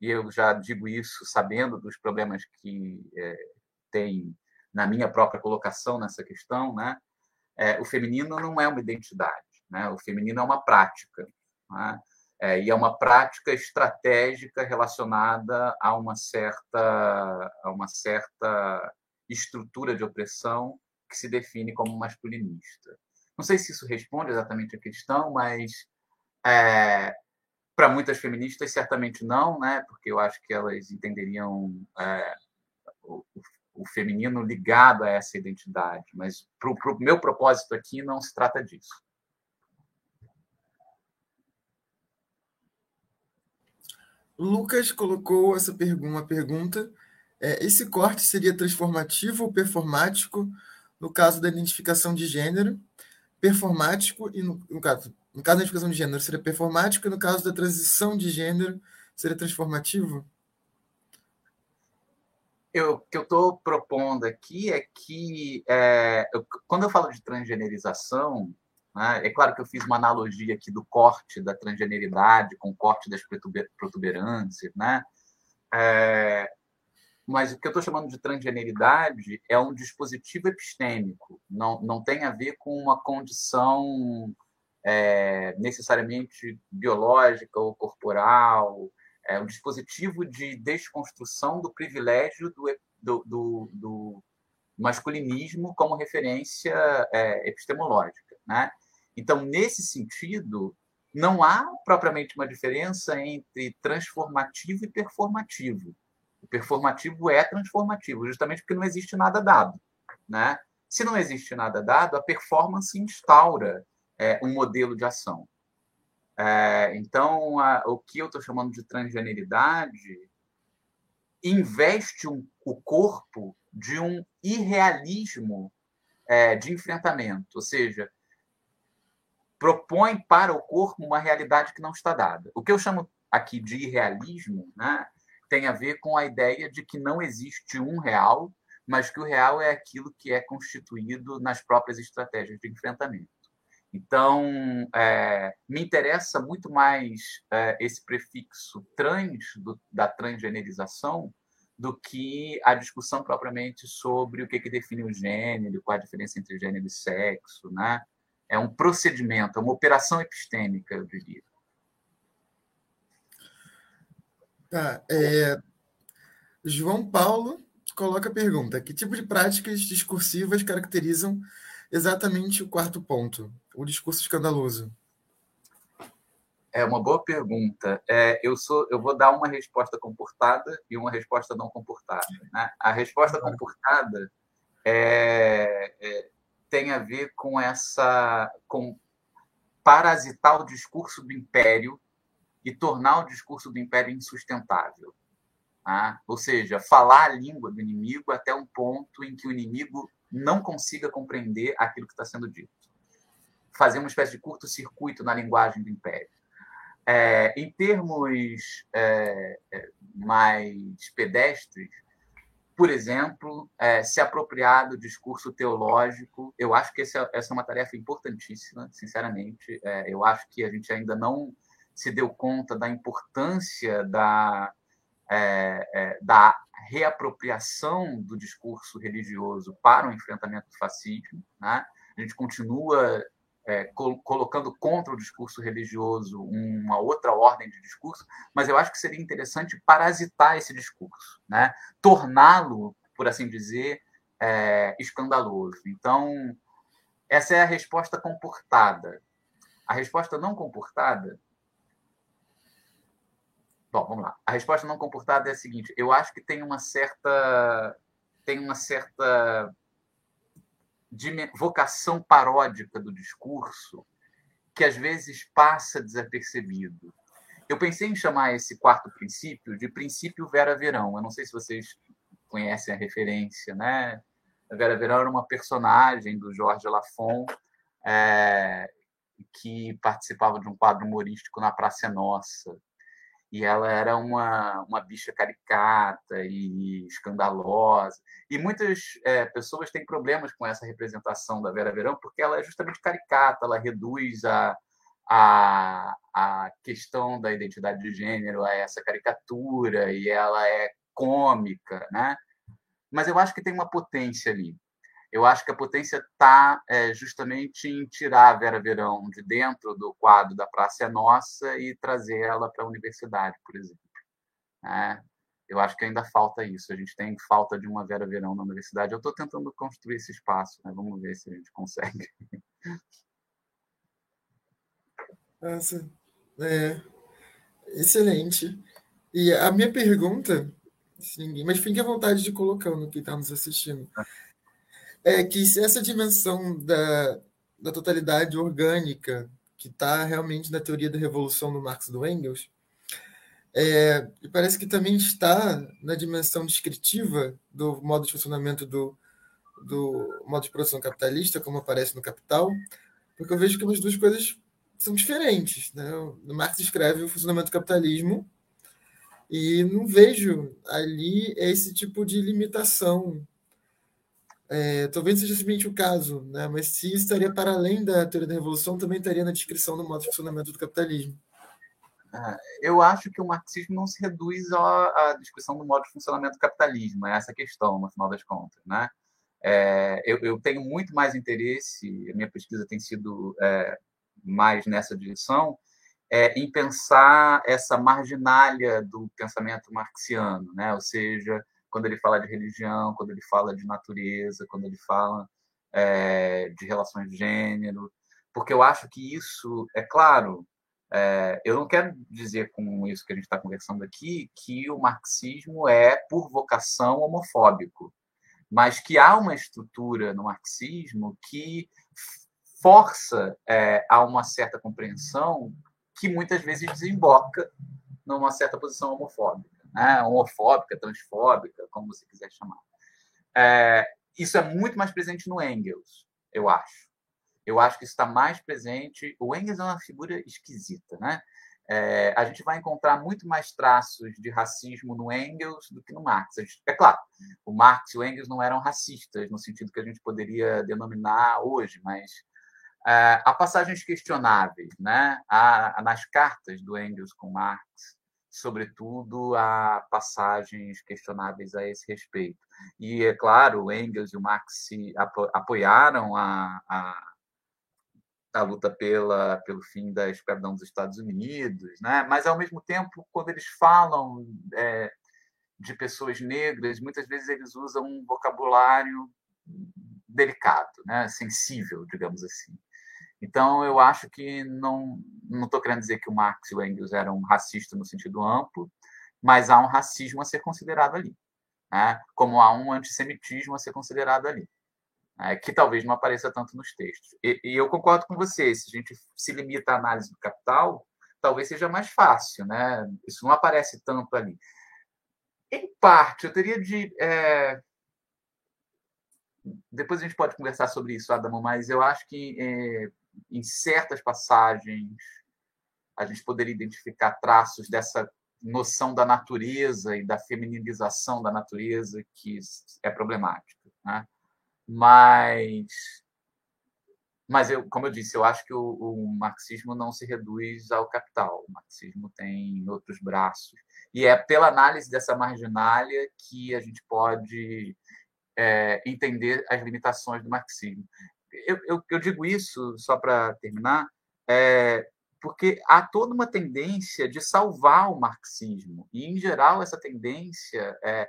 e eu já digo isso sabendo dos problemas que é, tem na minha própria colocação nessa questão, né? É, o feminino não é uma identidade, né? O feminino é uma prática, né? É, e é uma prática estratégica relacionada a uma certa a uma certa estrutura de opressão que se define como masculinista. Não sei se isso responde exatamente a questão, mas é, para muitas feministas certamente não, né? Porque eu acho que elas entenderiam é, o, o, feminino ligado a essa identidade. Mas para o meu propósito aqui não se trata disso. Lucas colocou essa pergunta, uma pergunta. É, esse corte seria transformativo ou performático no caso da identificação de gênero? Performático e no, no, caso, no caso da identificação de gênero seria performático e no caso da transição de gênero seria transformativo? Eu, o que eu estou propondo aqui é que é, eu, quando eu falo de transgenerização, né, é claro que eu fiz uma analogia aqui do corte da transgeneridade com o corte das protuberâncias, né? É, mas o que eu estou chamando de transgeneridade é um dispositivo epistêmico, não, não tem a ver com uma condição é, necessariamente biológica ou corporal, é um dispositivo de desconstrução do privilégio do, do, do, do masculinismo como referência é, epistemológica. Né? Então, nesse sentido, não há propriamente uma diferença entre transformativo e performativo o performativo é transformativo, justamente porque não existe nada dado. Né? Se não existe nada dado, a performance instaura é, um modelo de ação. É, então, a, o que eu estou chamando de transgeneridade investe um, o corpo de um irrealismo é, de enfrentamento, ou seja, propõe para o corpo uma realidade que não está dada. O que eu chamo aqui de irrealismo né, tem a ver com a ideia de que não existe um real, mas que o real é aquilo que é constituído nas próprias estratégias de enfrentamento. Então, é, me interessa muito mais é, esse prefixo trans, do, da transgenerização, do que a discussão propriamente sobre o que, que define o gênero, qual a diferença entre gênero e sexo. Né? é um procedimento, é uma operação epistêmica, eu diria. Tá. É... João Paulo coloca a pergunta: que tipo de práticas discursivas caracterizam exatamente o quarto ponto, o discurso escandaloso? É uma boa pergunta. É, eu sou, eu vou dar uma resposta comportada e uma resposta não comportada. Né? A resposta comportada é, é, tem a ver com essa, com parasitar o discurso do império e tornar o discurso do império insustentável. Tá? Ou seja, falar a língua do inimigo até um ponto em que o inimigo não consiga compreender aquilo que está sendo dito. Fazer uma espécie de curto-circuito na linguagem do império. É, em termos é, é, mais pedestres, por exemplo, é, se apropriar do discurso teológico, eu acho que essa, essa é uma tarefa importantíssima, sinceramente. É, eu acho que a gente ainda não se deu conta da importância da, é, da reapropriação do discurso religioso para o enfrentamento do fascismo. Né? A gente continua é, colocando contra o discurso religioso uma outra ordem de discurso, mas eu acho que seria interessante parasitar esse discurso, né? torná-lo, por assim dizer, é, escandaloso. Então, essa é a resposta comportada. A resposta não comportada. Bom, vamos lá. A resposta não comportada é a seguinte: eu acho que tem uma certa tem uma certa vocação paródica do discurso que às vezes passa desapercebido. Eu pensei em chamar esse quarto princípio de princípio Vera Verão. Eu não sei se vocês conhecem a referência, né? A Vera Verão era uma personagem do Jorge Lafon é, que participava de um quadro humorístico na Praça Nossa e ela era uma, uma bicha caricata e escandalosa. E muitas é, pessoas têm problemas com essa representação da Vera Verão, porque ela é justamente caricata, ela reduz a, a, a questão da identidade de gênero a essa caricatura, e ela é cômica, né? Mas eu acho que tem uma potência ali. Eu acho que a potência está é, justamente em tirar a Vera Verão de dentro do quadro da Praça é Nossa e trazer ela para a universidade, por exemplo. É, eu acho que ainda falta isso. A gente tem falta de uma Vera Verão na universidade. Eu estou tentando construir esse espaço. Né? Vamos ver se a gente consegue. Nossa, é, excelente. E a minha pergunta, mas fique à vontade de colocar no que está nos assistindo. É que essa dimensão da, da totalidade orgânica, que está realmente na teoria da revolução do Marx e do Engels, é, parece que também está na dimensão descritiva do modo de funcionamento do, do modo de produção capitalista, como aparece no Capital, porque eu vejo que as duas coisas são diferentes. Né? O Marx escreve o funcionamento do capitalismo e não vejo ali esse tipo de limitação é, talvez seja simplesmente o caso, né? mas se estaria para além da teoria da revolução, também estaria na descrição do modo de funcionamento do capitalismo. É, eu acho que o marxismo não se reduz à, discussão do modo de funcionamento do capitalismo, é essa questão, no final das contas. Né? É, eu, eu, tenho muito mais interesse, a minha pesquisa tem sido é, mais nessa direção, é, em pensar essa marginalia do pensamento marxiano, né? ou seja, quando ele fala de religião, quando ele fala de natureza, quando ele fala é, de relações de gênero, porque eu acho que isso, é claro, é, eu não quero dizer com isso que a gente está conversando aqui que o marxismo é, por vocação, homofóbico, mas que há uma estrutura no marxismo que força é, a uma certa compreensão que muitas vezes desemboca numa certa posição homofóbica né? homofóbica, transfóbica, como você quiser chamar. É, isso é muito mais presente no Engels, eu acho. Eu acho que está mais presente. O Engels é uma figura esquisita, né? É, a gente vai encontrar muito mais traços de racismo no Engels do que no Marx. Gente, é claro, o Marx e o Engels não eram racistas no sentido que a gente poderia denominar hoje, mas é, há passagens questionáveis, né? Há, nas cartas do Engels com Marx, sobretudo, a passagens questionáveis a esse respeito. E, é claro, Engels e o Marx se apoiaram a, a, a luta pela, pelo fim da escravidão dos Estados Unidos, né? mas, ao mesmo tempo, quando eles falam é, de pessoas negras, muitas vezes eles usam um vocabulário delicado, né? sensível, digamos assim. Então, eu acho que não estou querendo dizer que o Marx e o Engels eram racistas no sentido amplo, mas há um racismo a ser considerado ali, né? como há um antissemitismo a ser considerado ali é, que talvez não apareça tanto nos textos. E, e, eu concordo com você, se a gente se limita à análise do capital, talvez seja mais fácil, né? Isso não aparece tanto ali. Em parte, eu teria de. É... Depois a gente pode conversar sobre isso, Adamo, mas eu acho que é, em certas passagens a gente poderia identificar traços dessa noção da natureza e da femininização da natureza que é problemática. Né? Mas, mas eu, como eu disse, eu acho que o, o marxismo não se reduz ao capital. O marxismo tem outros braços. E é pela análise dessa marginalia que a gente pode é, entender as limitações do marxismo. Eu, eu, eu digo isso, só para terminar, é, porque há toda uma tendência de salvar o marxismo. E, em geral, essa tendência é,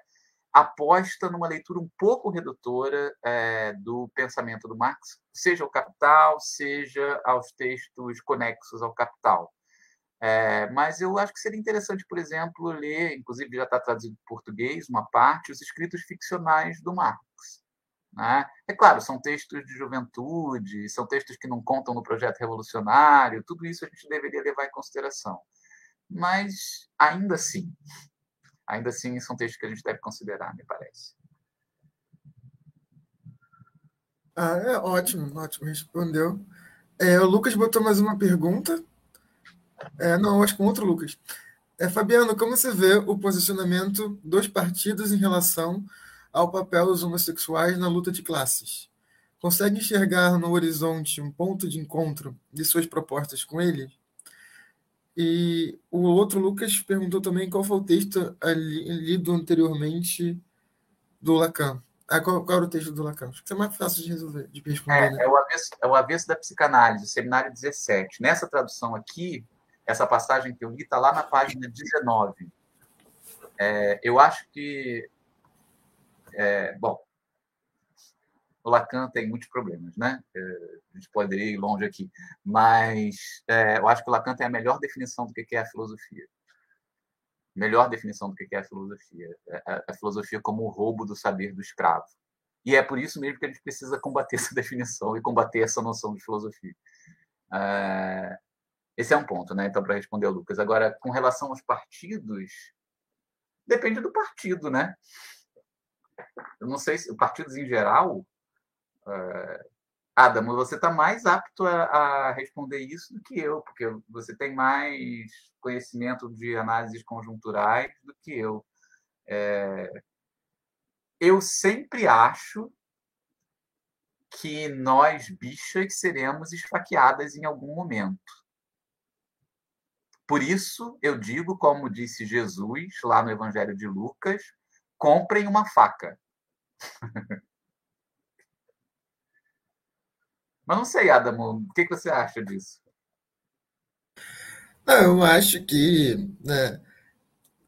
aposta numa leitura um pouco redutora é, do pensamento do Marx, seja o Capital, seja aos textos conexos ao Capital. É, mas eu acho que seria interessante, por exemplo, ler, inclusive já está traduzido em português, uma parte, os escritos ficcionais do Marx. Né? É claro, são textos de juventude, são textos que não contam no projeto revolucionário, tudo isso a gente deveria levar em consideração. Mas, ainda assim, ainda assim são textos que a gente deve considerar, me parece. Ah, é ótimo, ótimo, respondeu. É, o Lucas botou mais uma pergunta. É, não, acho que com outro Lucas. É, Fabiano, como você vê o posicionamento dos partidos em relação ao papel dos homossexuais na luta de classes? Consegue enxergar no horizonte um ponto de encontro de suas propostas com eles? E o outro Lucas perguntou também qual foi o texto ali, lido anteriormente do Lacan. Ah, qual, qual era o texto do Lacan? Acho que é mais fácil de resolver, de responder. É, né? é, o avesso, é o avesso da psicanálise, seminário 17. Nessa tradução aqui, essa passagem que eu li está lá na página 19. É, eu acho que. É, bom, o Lacan tem muitos problemas, né? É, a gente poderia ir longe aqui, mas é, eu acho que o Lacan tem a melhor definição do que é a filosofia. Melhor definição do que é a filosofia. É, a, a filosofia como o roubo do saber do escravo. E é por isso mesmo que a gente precisa combater essa definição e combater essa noção de filosofia. É, esse é um ponto, né? Então, para responder ao Lucas. Agora, com relação aos partidos, depende do partido, né? Eu não sei se partidos em geral Uh, Adamo, você está mais apto a, a, responder isso do que eu, porque você tem mais conhecimento de análises conjunturais do que eu. É, eu sempre acho que nós, bichas, seremos esfaqueadas em algum momento. Por isso, eu digo, como disse Jesus lá no Evangelho de Lucas: comprem uma faca. Mas não sei, Adamo, o que, você acha disso? Eu acho que né,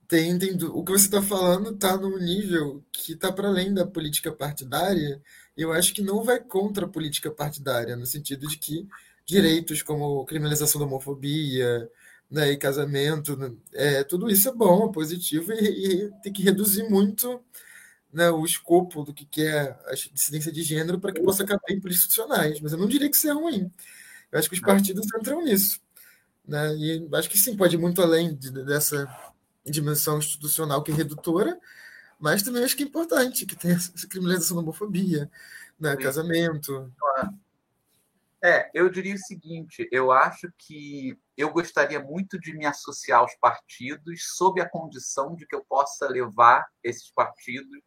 tem, tem, o que você está falando está num nível que está para além da política partidária. Eu acho que não vai contra a política partidária, no sentido de que direitos como criminalização da homofobia né, e casamento, né, é, tudo isso é bom, é positivo e, e tem que reduzir muito né, o escopo do que é a dissidência de gênero para que possa caber em políticas institucionais. Mas eu não diria que isso é ruim. Eu acho que os partidos entram nisso. Né? E acho que sim, pode ir muito além de, dessa dimensão institucional que é redutora, mas também acho que é importante que tenha essa criminalização da homofobia, né? casamento. É, eu diria o seguinte: eu acho que eu gostaria muito de me associar aos partidos sob a condição de que eu possa levar esses partidos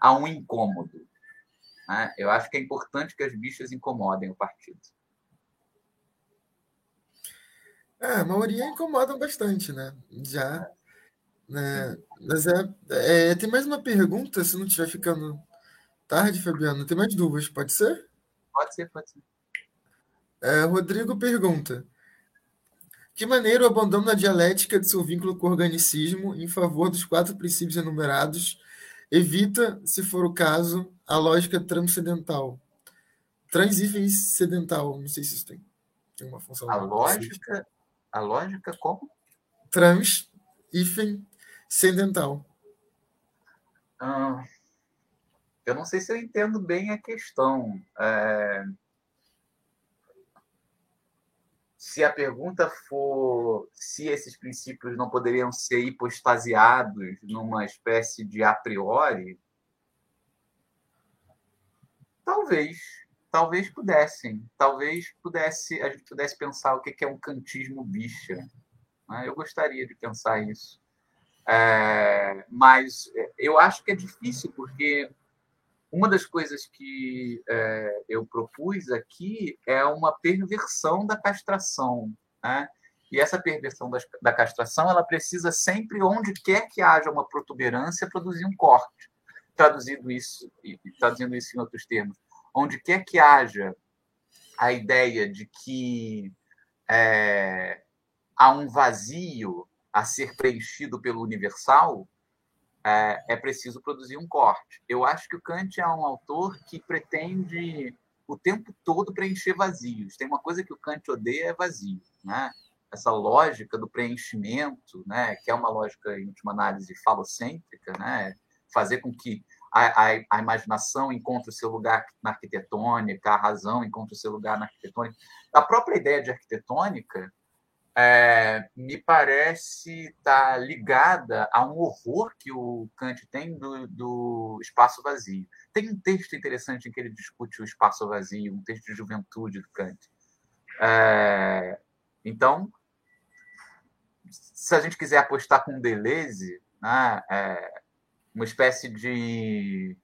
a um incômodo. Né? Eu acho que é importante que as bichas incomodem o partido. É, a maioria incomodam bastante, né? Já. Né? Mas é, é, tem mais uma pergunta, se não estiver ficando tarde, Fabiano. Tem mais dúvidas, pode ser? Pode ser, pode ser. É, Rodrigo pergunta: que maneira o abandono da dialética de seu vínculo com o organicismo em favor dos quatro princípios enumerados evita, se for o caso, a lógica transcendental? Transcendental, não sei se isso tem, tem uma função. A lógica, a lógica como? Trans, transcendental. Ah, eu não sei se eu entendo bem a questão. É se a pergunta for se esses princípios não poderiam ser hipostasiados numa espécie de a priori, talvez, talvez pudessem, talvez pudesse a gente pudesse pensar o que é um kantismo bicha. Né? Eu gostaria de pensar isso, é, mas eu acho que é difícil porque uma das coisas que é, eu propus aqui é uma perversão da castração. Né? E essa perversão da, castração ela precisa sempre, onde quer que haja uma protuberância, produzir um corte. Traduzindo isso, traduzindo isso em outros termos, onde quer que haja a ideia de que é, há um vazio a ser preenchido pelo universal, é, é preciso produzir um corte. Eu acho que o Kant é um autor que pretende o tempo todo preencher vazios. Tem uma coisa que o Kant odeia é vazio, né? Essa lógica do preenchimento, né? Que é uma lógica em última análise falocêntrica, né? Fazer com que a, a, a, imaginação encontre o seu lugar na arquitetônica, a razão encontre o seu lugar na arquitetônica. A própria ideia de arquitetônica é, me parece estar tá ligada a um horror que o Kant tem do, do, espaço vazio. Tem um texto interessante em que ele discute o espaço vazio, um texto de juventude do Kant. É, então, se a gente quiser apostar com Deleuze, né, é, uma espécie de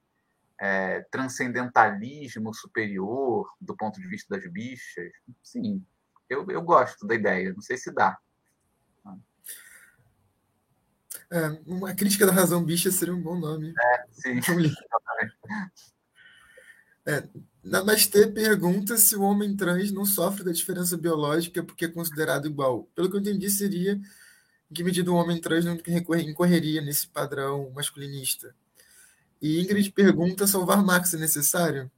é, transcendentalismo superior do ponto de vista das bichas, sim, eu, eu gosto da ideia, não sei se dá. É, uma crítica da razão bicha seria um bom nome. É, sim. É, pergunta se o homem trans não sofre da diferença biológica porque é considerado igual. Pelo que eu entendi, seria em que medida o homem trans não incorreria nesse padrão masculinista. E Ingrid pergunta: salvar Max é necessário?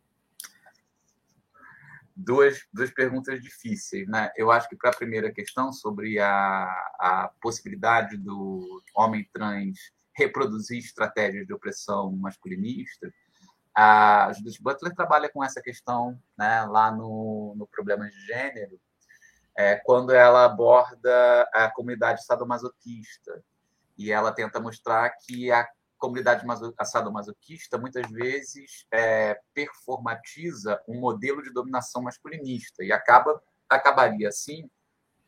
Duas, duas perguntas difíceis. Né? Eu acho que para a primeira questão, sobre a, a possibilidade do homem trans reproduzir estratégias de opressão masculinista, a Judith Butler trabalha com essa questão né, lá no, no Problemas de Gênero, é, quando ela aborda a comunidade sadomasoquista. E ela tenta mostrar que a comunidade sadomasoquista muitas vezes é, performatiza um modelo de dominação masculinista e acaba acabaria assim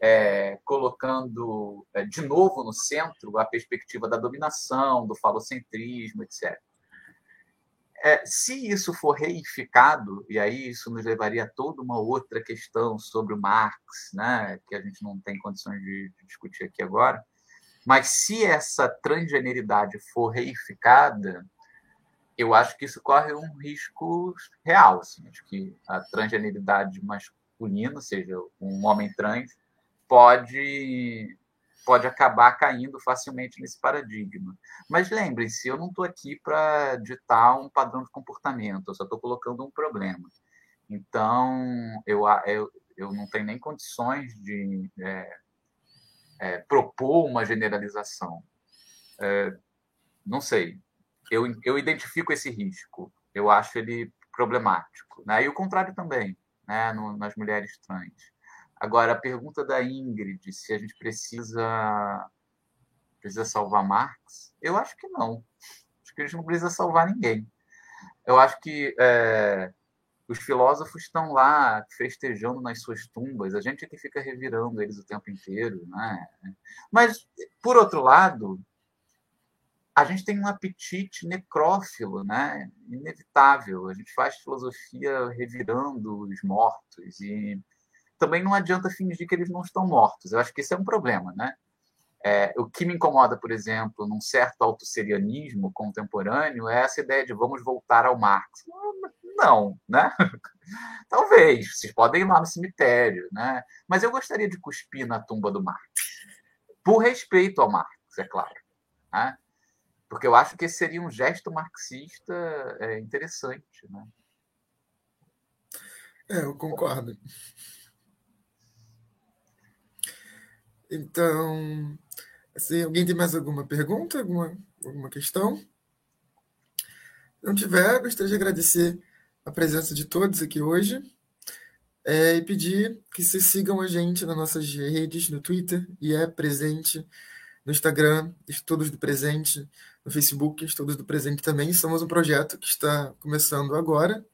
é, colocando é, de novo no centro a perspectiva da dominação, do falocentrismo, etc. É, se isso for reificado, e aí isso nos levaria a toda uma outra questão sobre o Marx, né, que a gente não tem condições de, de discutir aqui agora, mas se essa transgeneridade for reificada, eu acho que isso corre um risco real. Assim, acho que a transgeneridade masculina, ou seja, um homem trans, pode, pode acabar caindo facilmente nesse paradigma. Mas lembrem-se, eu não estou aqui para ditar um padrão de comportamento, eu só estou colocando um problema. Então, eu, eu, eu não tenho nem condições de é, é, propor uma generalização. É, não sei. Eu, eu identifico esse risco. Eu acho ele problemático. Né? E o contrário também, né? No, nas mulheres trans. Agora, a pergunta da Ingrid, se a gente precisa, precisa salvar Marx, eu acho que não. Acho que a gente não precisa salvar ninguém. Eu acho que é, os filósofos estão lá festejando nas suas tumbas, a gente é que fica revirando eles o tempo inteiro, né? Mas por outro lado, a gente tem um apetite necrófilo, né? Inevitável. A gente faz filosofia revirando os mortos e também não adianta fingir que eles não estão mortos. Eu acho que esse é um problema, né? É, o que me incomoda, por exemplo, num certo autosserianismo contemporâneo é essa ideia de vamos voltar ao Marx. não, né? Talvez, vocês podem ir lá no cemitério, né? Mas eu gostaria de cuspir na tumba do Marx. Por respeito ao Marx, é claro. Né? Porque eu acho que esse seria um gesto marxista é, interessante, né? É, eu concordo. Então, assim, alguém tem mais alguma pergunta, alguma, alguma questão? Se não tiver, gostaria de agradecer a presença de todos aqui hoje é, e pedir que vocês sigam a gente nas nossas redes, no Twitter, e é presente, no Instagram, Estudos do Presente, no Facebook, Estudos do Presente também. Somos um projeto que está começando agora,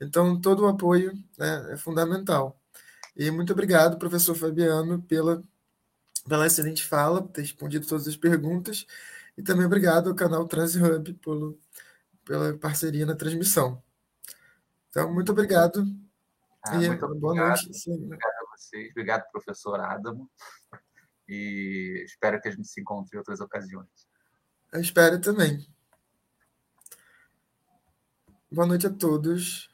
então todo o apoio né, é fundamental. E muito obrigado, professor Fabiano, pela, pela excelente fala, por ter respondido todas as perguntas, e também obrigado ao canal TransHub pelo, pela parceria na transmissão. Então, muito obrigado. Ah, e muito boa obrigado. noite. Sim. Obrigado a vocês. Obrigado, professor Adamo. E espero que a gente se encontre em outras ocasiões. Eu espero também. Boa noite a todos.